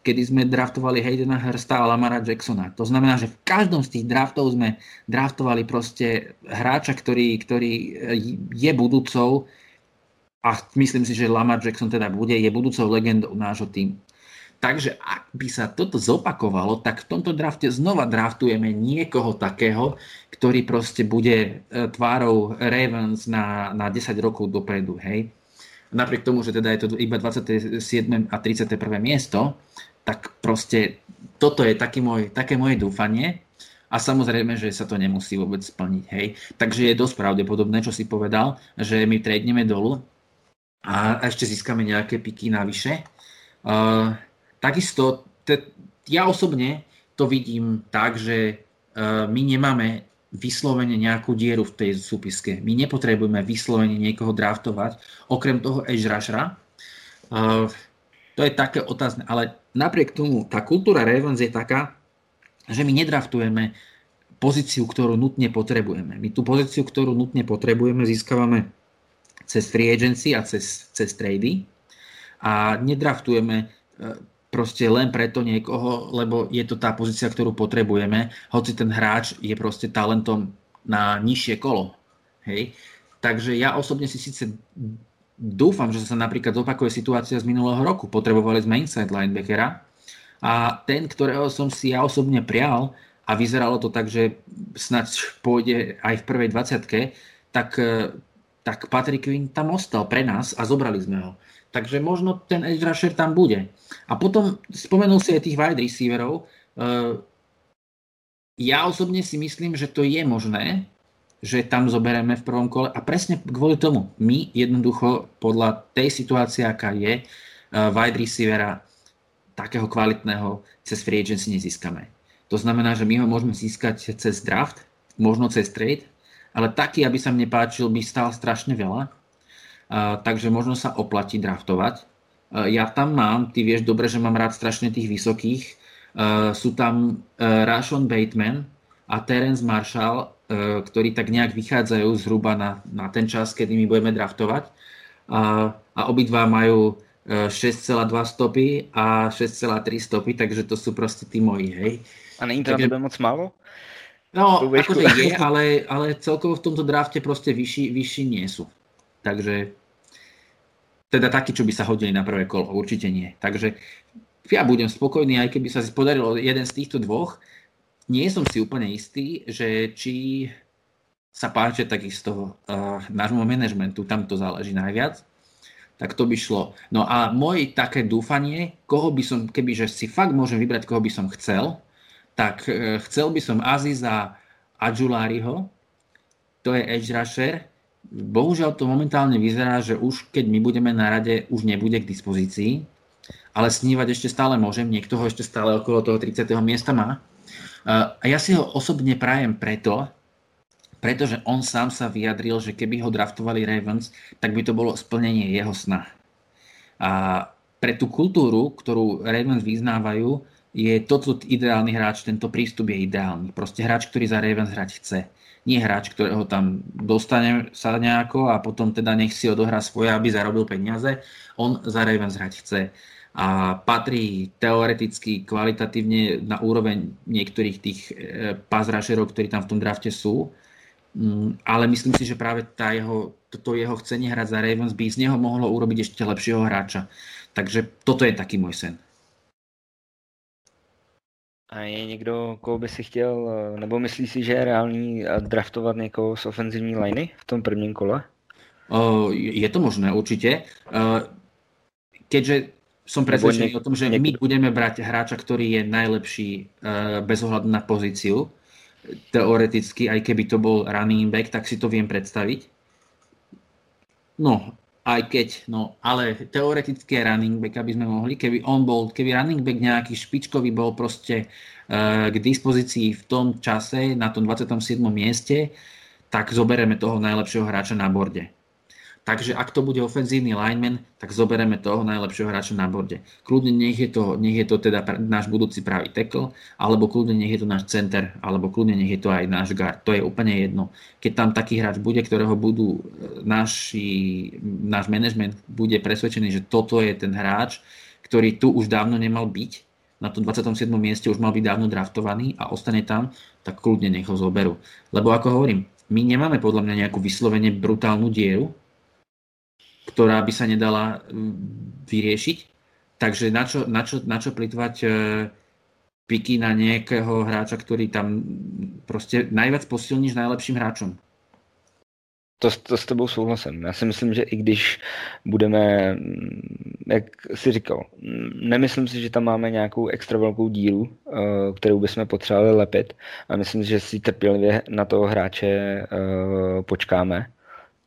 kedy sme draftovali Haydena Hursta a Lamara Jacksona. To znamená, že v každom z tých draftov sme draftovali proste hráča, ktorý, ktorý je budúcou a myslím si, že Lamar Jackson teda bude, je budúcou legendou nášho týmu. Takže ak by sa toto zopakovalo, tak v tomto drafte znova draftujeme niekoho takého, ktorý proste bude e, tvárou Ravens na, na 10 rokov dopredu, hej. Napriek tomu, že teda je to iba 27. a 31. miesto, tak proste toto je taký môj, také moje dúfanie a samozrejme, že sa to nemusí vôbec splniť, hej. Takže je dosť pravdepodobné, čo si povedal, že my tradneme dolu a ešte získame nejaké piky navyše. Uh, Takisto te, ja osobne to vidím tak, že uh, my nemáme vyslovene nejakú dieru v tej súpiske. My nepotrebujeme vyslovene niekoho draftovať, okrem toho edge rushera. Uh, to je také otázne, ale napriek tomu tá kultúra Ravens je taká, že my nedraftujeme pozíciu, ktorú nutne potrebujeme. My tú pozíciu, ktorú nutne potrebujeme, získavame cez free agency a cez, cez trady a nedraftujeme proste len preto niekoho, lebo je to tá pozícia, ktorú potrebujeme, hoci ten hráč je proste talentom na nižšie kolo. Hej? Takže ja osobne si síce dúfam, že sa napríklad zopakuje situácia z minulého roku. Potrebovali sme inside linebackera a ten, ktorého som si ja osobne prial a vyzeralo to tak, že snad pôjde aj v prvej 20 tak, tak Patrick Quinn tam ostal pre nás a zobrali sme ho. Takže možno ten edge rusher tam bude. A potom spomenul si aj tých wide receiverov. Eh, ja osobne si myslím, že to je možné, že tam zobereme v prvom kole a presne kvôli tomu my jednoducho podľa tej situácie, aká je, eh, wide receivera takého kvalitného cez free agency nezískame. To znamená, že my ho môžeme získať cez draft, možno cez trade, ale taký, aby sa mne páčil, by stál strašne veľa takže možno sa oplatí draftovať. Ja tam mám, ty vieš dobre, že mám rád strašne tých vysokých. Sú tam Rashon Bateman a Terence Marshall, ktorí tak nejak vychádzajú zhruba na, na ten čas, kedy my budeme draftovať. A, a obidva majú 6,2 stopy a 6,3 stopy, takže to sú proste tí moji, hej. A není to takže, moc málo? No, akože je, ale, ale celkovo v tomto drafte proste vyšší, vyšší nie sú. Takže teda takí, čo by sa hodili na prvé kolo, určite nie. Takže ja budem spokojný, aj keby sa podarilo jeden z týchto dvoch. Nie som si úplne istý, že či sa páči takisto uh, nášmu manažmentu, tam to záleží najviac, tak to by šlo. No a môj také dúfanie, koho by som, kebyže si fakt môžem vybrať, koho by som chcel, tak uh, chcel by som Aziza Adjuláriho, to je edge rusher, Bohužiaľ to momentálne vyzerá, že už keď my budeme na rade, už nebude k dispozícii. ale snívať ešte stále môžem, niekto ho ešte stále okolo toho 30. miesta má. A ja si ho osobne prajem preto, pretože on sám sa vyjadril, že keby ho draftovali Ravens, tak by to bolo splnenie jeho sna. A pre tú kultúru, ktorú Ravens vyznávajú, je toto ideálny hráč, tento prístup je ideálny. Proste hráč, ktorý za Ravens hrať chce. Nie hráč, ktorého tam dostane sa nejako a potom teda nech si odohrá svoje, aby zarobil peniaze. On za Ravens hrať chce a patrí teoreticky, kvalitatívne na úroveň niektorých tých e, pazrašerov, ktorí tam v tom drafte sú. Mm, ale myslím si, že práve tá jeho, toto jeho chcenie hrať za Ravens by z neho mohlo urobiť ešte lepšieho hráča. Takže toto je taký môj sen. A je někdo, koho by si chtěl, e, nebo myslí si, že je reálný e, draftovat někoho z ofenzivní liney v tom prvním kole? Je to možné, určite. Keďže som presvedčený o tom, že my budeme brať hráča, ktorý je najlepší uh, bez ohľadu na pozíciu. Teoreticky, aj keby to bol running back, tak si to viem predstaviť. No, aj keď, no, ale teoreticky je running back, aby sme mohli, keby on bol, keby running back nejaký špičkový bol proste uh, k dispozícii v tom čase, na tom 27. mieste, tak zoberieme toho najlepšieho hráča na borde Takže ak to bude ofenzívny lineman, tak zoberieme toho najlepšieho hráča na borde. Kľudne nech je to, nech je to teda náš budúci pravý tackle, alebo kľudne nech je to náš center, alebo kľudne nech je to aj náš guard. To je úplne jedno. Keď tam taký hráč bude, ktorého budú e, naši, náš management bude presvedčený, že toto je ten hráč, ktorý tu už dávno nemal byť, na tom 27. mieste už mal byť dávno draftovaný a ostane tam, tak kľudne nech ho zoberú. Lebo ako hovorím, my nemáme podľa mňa nejakú vyslovene brutálnu dieru, ktorá by sa nedala vyriešiť. Takže na čo, na čo, na čo plitvať e, piky na nejakého hráča, ktorý tam proste najviac posilníš najlepším hráčom. To, to s tebou souhlasím. Já si myslím, že i když budeme, mm, jak si říkal, mm, nemyslím si, že tam máme nějakou extra velkou dílu, e, kterou bychom potřebovali lepit a myslím, že si trpělivě na toho hráče e, počkáme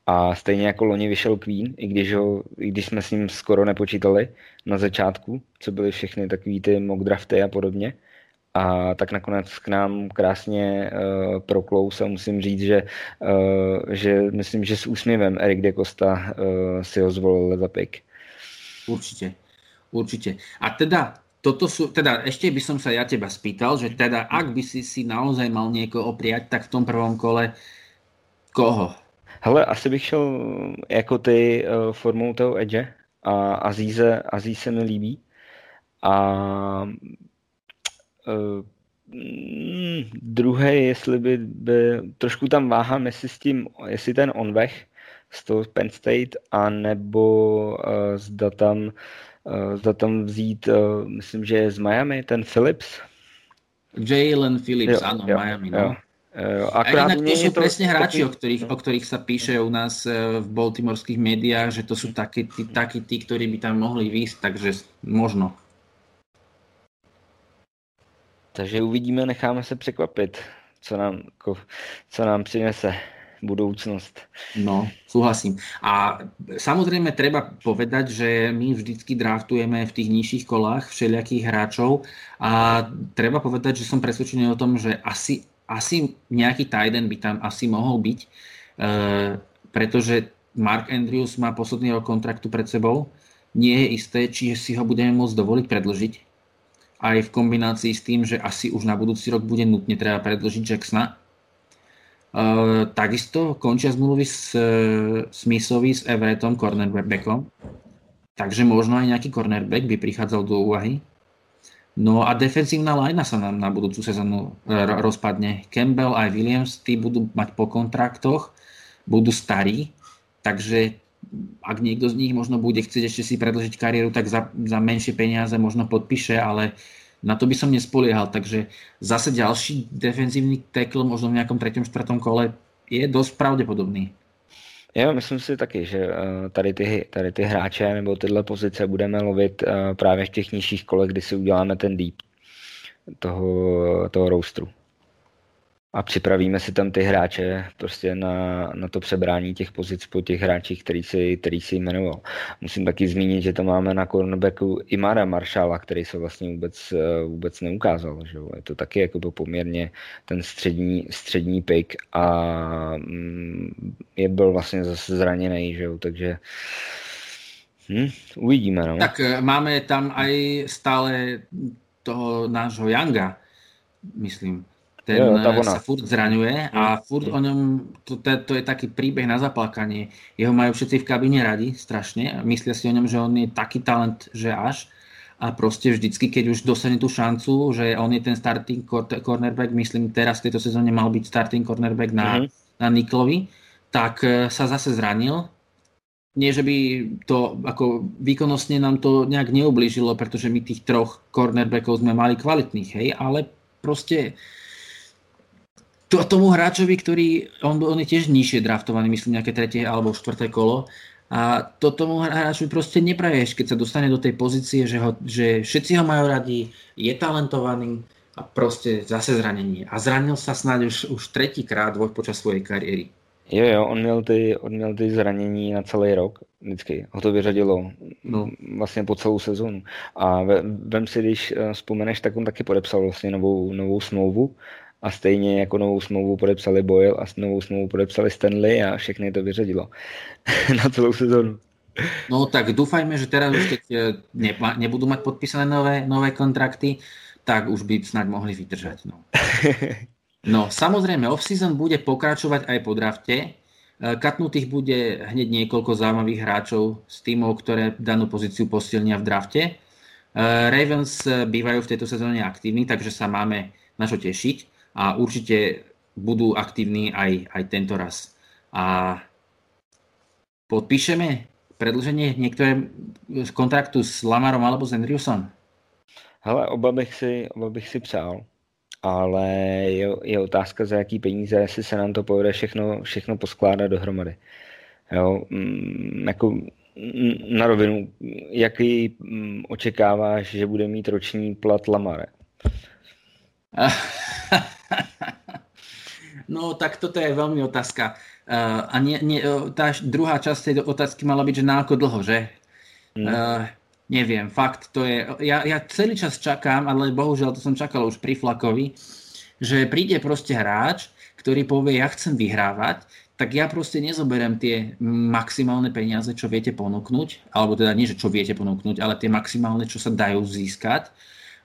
a stejně jako loni vyšel Queen, i když, ho, i když jsme s ním skoro nepočítali na začátku, co byly všechny takové ty mock drafty a podobně. A tak nakonec k nám krásně uh, proklous a musím říct, že, uh, že myslím, že s úsměvem Erik de Costa uh, si ho zvolil za pick. Určite, určite. A teda toto sú, teda ešte by som sa ja teba spýtal, že teda ak by si si naozaj mal niekoho prijať, tak v tom prvom kole koho? Hele, asi bych šel jako ty uh, formou toho Edge a Azize, Aziz se mi líbí. A uh, mm, druhý, jestli by, by, trošku tam váhám, jestli s tím, jestli ten onvech z toho Penn State, anebo uh, zda tam uh, zda tam vzít, uh, myslím, že je z Miami, ten Phillips. Jalen Phillips, jo, áno, jo, Miami, no. Jo. Akurát a inak to sú to presne hráči, o, ktorých, o ktorých sa píše u nás e, v baltimorských médiách, že to sú takí tí, takí tí, ktorí by tam mohli výjsť, takže možno. Takže uvidíme, necháme se překvapit, co nám, co nám přinese budúcnosť. No, súhlasím. A samozrejme treba povedať, že my vždycky draftujeme v tých nižších kolách všelijakých hráčov a treba povedať, že som presvedčený o tom, že asi asi nejaký Tiden by tam asi mohol byť, e, pretože Mark Andrews má posledný rok kontraktu pred sebou. Nie je isté, či si ho budeme môcť dovoliť predlžiť. Aj v kombinácii s tým, že asi už na budúci rok bude nutne treba predlžiť Jacksona. E, takisto končia zmluvy s Smithovi, s Everettom, cornerbackom. Takže možno aj nejaký cornerback by prichádzal do úvahy. No a defenzívna lajna sa nám na budúcu sezónu e, rozpadne. Campbell aj Williams, tí budú mať po kontraktoch, budú starí, takže ak niekto z nich možno bude chcieť ešte si predlžiť kariéru, tak za, za menšie peniaze možno podpíše, ale na to by som nespoliehal. Takže zase ďalší defenzívny tackle možno v nejakom 3. 4. kole je dosť pravdepodobný. Jo, myslím si taky, že eh, tady ty, tady ty hráče nebo tyhle pozice budeme lovit eh, právě v těch nižších kolech, kdy si uděláme ten deep toho, toho roastru. A připravíme si tam ty hráče prostě na, na to přebrání těch pozic po těch hráčích, který si, který si jmenoval. Musím taky zmínit, že to máme na cornerbacku Imara Maršala, který se vlastně vůbec, vůbec neukázal. Že? Je to taky jako poměrně ten střední, střední pick a mm, je byl vlastně zase zraněný, že? takže hm, uvidíme. No. Tak e, máme tam aj stále toho nášho Younga, myslím ten jo, sa furt zraňuje a mm. furt o ňom, to, to, to je taký príbeh na zaplakanie. Jeho majú všetci v kabíne radi, strašne. Myslia si o ňom, že on je taký talent, že až. A proste vždycky, keď už dostane tú šancu, že on je ten starting cornerback, myslím teraz v tejto sezóne mal byť starting cornerback na, mm-hmm. na Niklovi, tak e, sa zase zranil. Nie, že by to ako výkonnostne nám to nejak neublížilo, pretože my tých troch cornerbackov sme mali kvalitných, hej, ale proste to, tomu hráčovi, ktorý, on, on je tiež nižšie draftovaný, myslím nejaké tretie alebo štvrté kolo, a to tomu hráčovi proste nepraješ, keď sa dostane do tej pozície, že, ho, že všetci ho majú radi, je talentovaný a proste zase zranenie. A zranil sa snáď už, už tretíkrát počas svojej kariéry. Jo, jo, on měl, ty, on měl ty zranění na celý rok, vždycky. Ho to vyřadilo no. vlastně po celou sezónu. A vem si, když eh, vzpomeneš, tak on taky podepsal vlastně novou, novou smlouvu a stejně jako novou smlouvu podepsali Boyle a novou smlouvu podepsali Stanley a všechny to vyřadilo na celou sezónu. No tak dúfajme, že teraz už keď e, ne, nebudú mať podpísané nové, nové kontrakty, tak už by snad mohli vydržať. No, no samozrejme, off-season bude pokračovať aj po drafte. E, katnutých bude hneď niekoľko zaujímavých hráčov z týmov, ktoré danú pozíciu posilnia v drafte. E, Ravens bývajú v tejto sezóne aktívni, takže sa máme na čo tešiť a určite budú aktívni aj, aj tento raz. A podpíšeme predlženie niektoré z kontraktu s Lamarom alebo s Andrewsom? Hele, oba bych si, oba bych si přál, ale je, je otázka, za jaký peníze, jestli se nám to povede všechno, všechno poskládat dohromady. Jo, mm, jako na rovinu, jaký mm, očekáváš, že bude mít roční plat Lamare? No tak toto je veľmi otázka. Uh, a nie, nie, tá druhá časť tej otázky mala byť, že na ako dlho, že? Mm. Uh, neviem, fakt, to je... Ja, ja celý čas čakám, ale bohužiaľ to som čakal už pri Flakovi, že príde proste hráč, ktorý povie, ja chcem vyhrávať, tak ja proste nezoberiem tie maximálne peniaze, čo viete ponúknuť, alebo teda nie, že čo viete ponúknuť, ale tie maximálne, čo sa dajú získať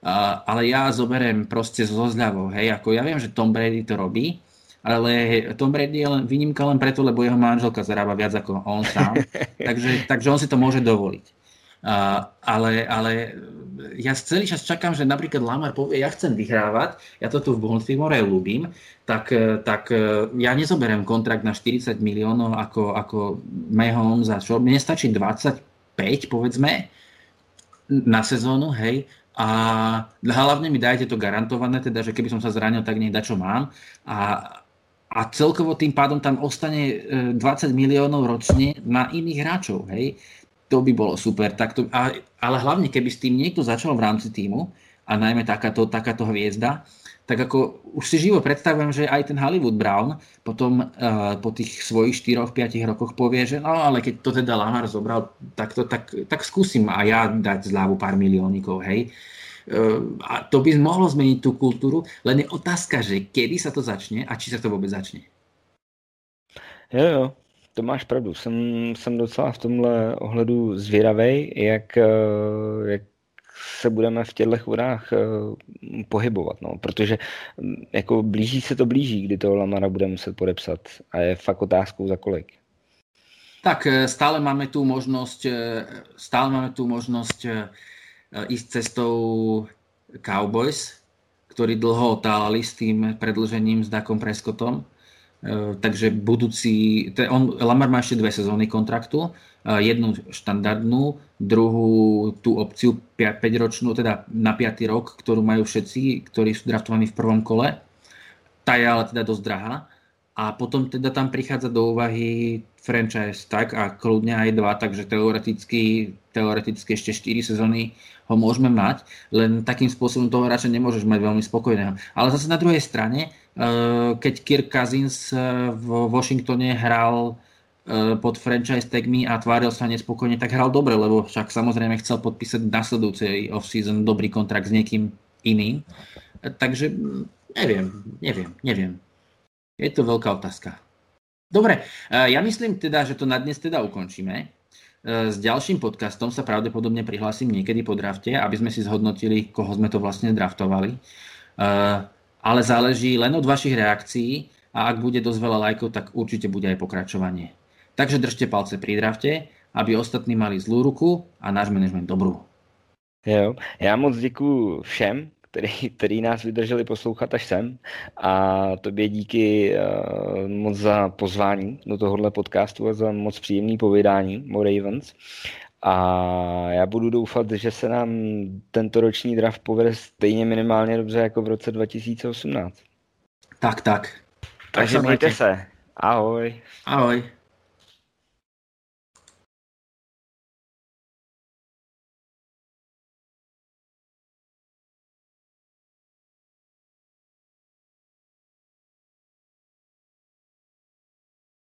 ale ja zoberiem proste zo zľavou, hej, ako ja viem, že Tom Brady to robí, ale Tom Brady je len výnimka len preto, lebo jeho manželka zarába viac ako on sám, takže, takže on si to môže dovoliť. Uh, ale, ale ja celý čas čakám, že napríklad Lamar povie, ja chcem vyhrávať, ja to tu v Baltimore ľúbim, tak, tak ja nezoberiem kontrakt na 40 miliónov ako, ako Mahomes za čo? Mne stačí 25, povedzme, na sezónu, hej, a hlavne mi dajte to garantované, teda, že keby som sa zranil, tak nech čo mám. A, a celkovo tým pádom tam ostane 20 e, miliónov ročne na iných hráčov. Hej? To by bolo super. Tak to, a, ale hlavne, keby s tým niekto začal v rámci týmu, a najmä takáto, takáto hviezda, tak ako už si živo predstavujem, že aj ten Hollywood Brown potom uh, po tých svojich 4-5 rokoch povie, že no ale keď to teda Lamar zobral, tak, to, tak, tak skúsim a ja dať zľavu pár miliónikov, hej. Uh, a to by mohlo zmeniť tú kultúru, len je otázka, že kedy sa to začne a či sa to vôbec začne. Jo, jo, to máš pravdu. Jsem, jsem docela v tomhle ohledu zvědavej, jak, eh, jak se budeme v těchto vodách eh, pohybovat, no, protože mm, jako blíží se to blíží, kdy toho Lamara bude muset podepsat a je fakt otázkou za kolik. Tak eh, stále máme tu možnosť, eh, stále máme tu možnosť ísť cestou Cowboys, ktorí dlho otálali s tým predlžením s Dakom Prescottom. Takže budúci, on, Lamar má ešte dve sezóny kontraktu, jednu štandardnú, druhú tú opciu 5-ročnú, teda na 5. rok, ktorú majú všetci, ktorí sú draftovaní v prvom kole. Tá je ale teda dosť drahá. A potom teda tam prichádza do úvahy franchise tak a kľudne aj dva, takže teoreticky, teoreticky ešte 4 sezóny ho môžeme mať, len takým spôsobom toho hráča nemôžeš mať veľmi spokojného. Ale zase na druhej strane keď Kirk Cousins v Washingtone hral pod franchise tagmi a tváril sa nespokojne, tak hral dobre, lebo však samozrejme chcel podpísať nasledujúcej off-season dobrý kontrakt s niekým iným. Takže neviem, neviem, neviem. Je to veľká otázka. Dobre, ja myslím teda, že to na dnes teda ukončíme. S ďalším podcastom sa pravdepodobne prihlásim niekedy po drafte, aby sme si zhodnotili, koho sme to vlastne draftovali. Ale záleží len od vašich reakcií a ak bude dosť veľa lajkov, tak určite bude aj pokračovanie. Takže držte palce pri drafte, aby ostatní mali zlú ruku a náš management dobrú. Jo, já moc děkuji všem, který, který nás vydrželi poslouchat až sem a tobě díky uh, moc za pozvání do tohohle podcastu a za moc příjemný povídání o Ravens. A já budu doufat, že se nám tento roční draft povede stejně minimálně dobře jako v roce 2018. Tak, tak. Takže mějte se. Ahoj. Ahoj.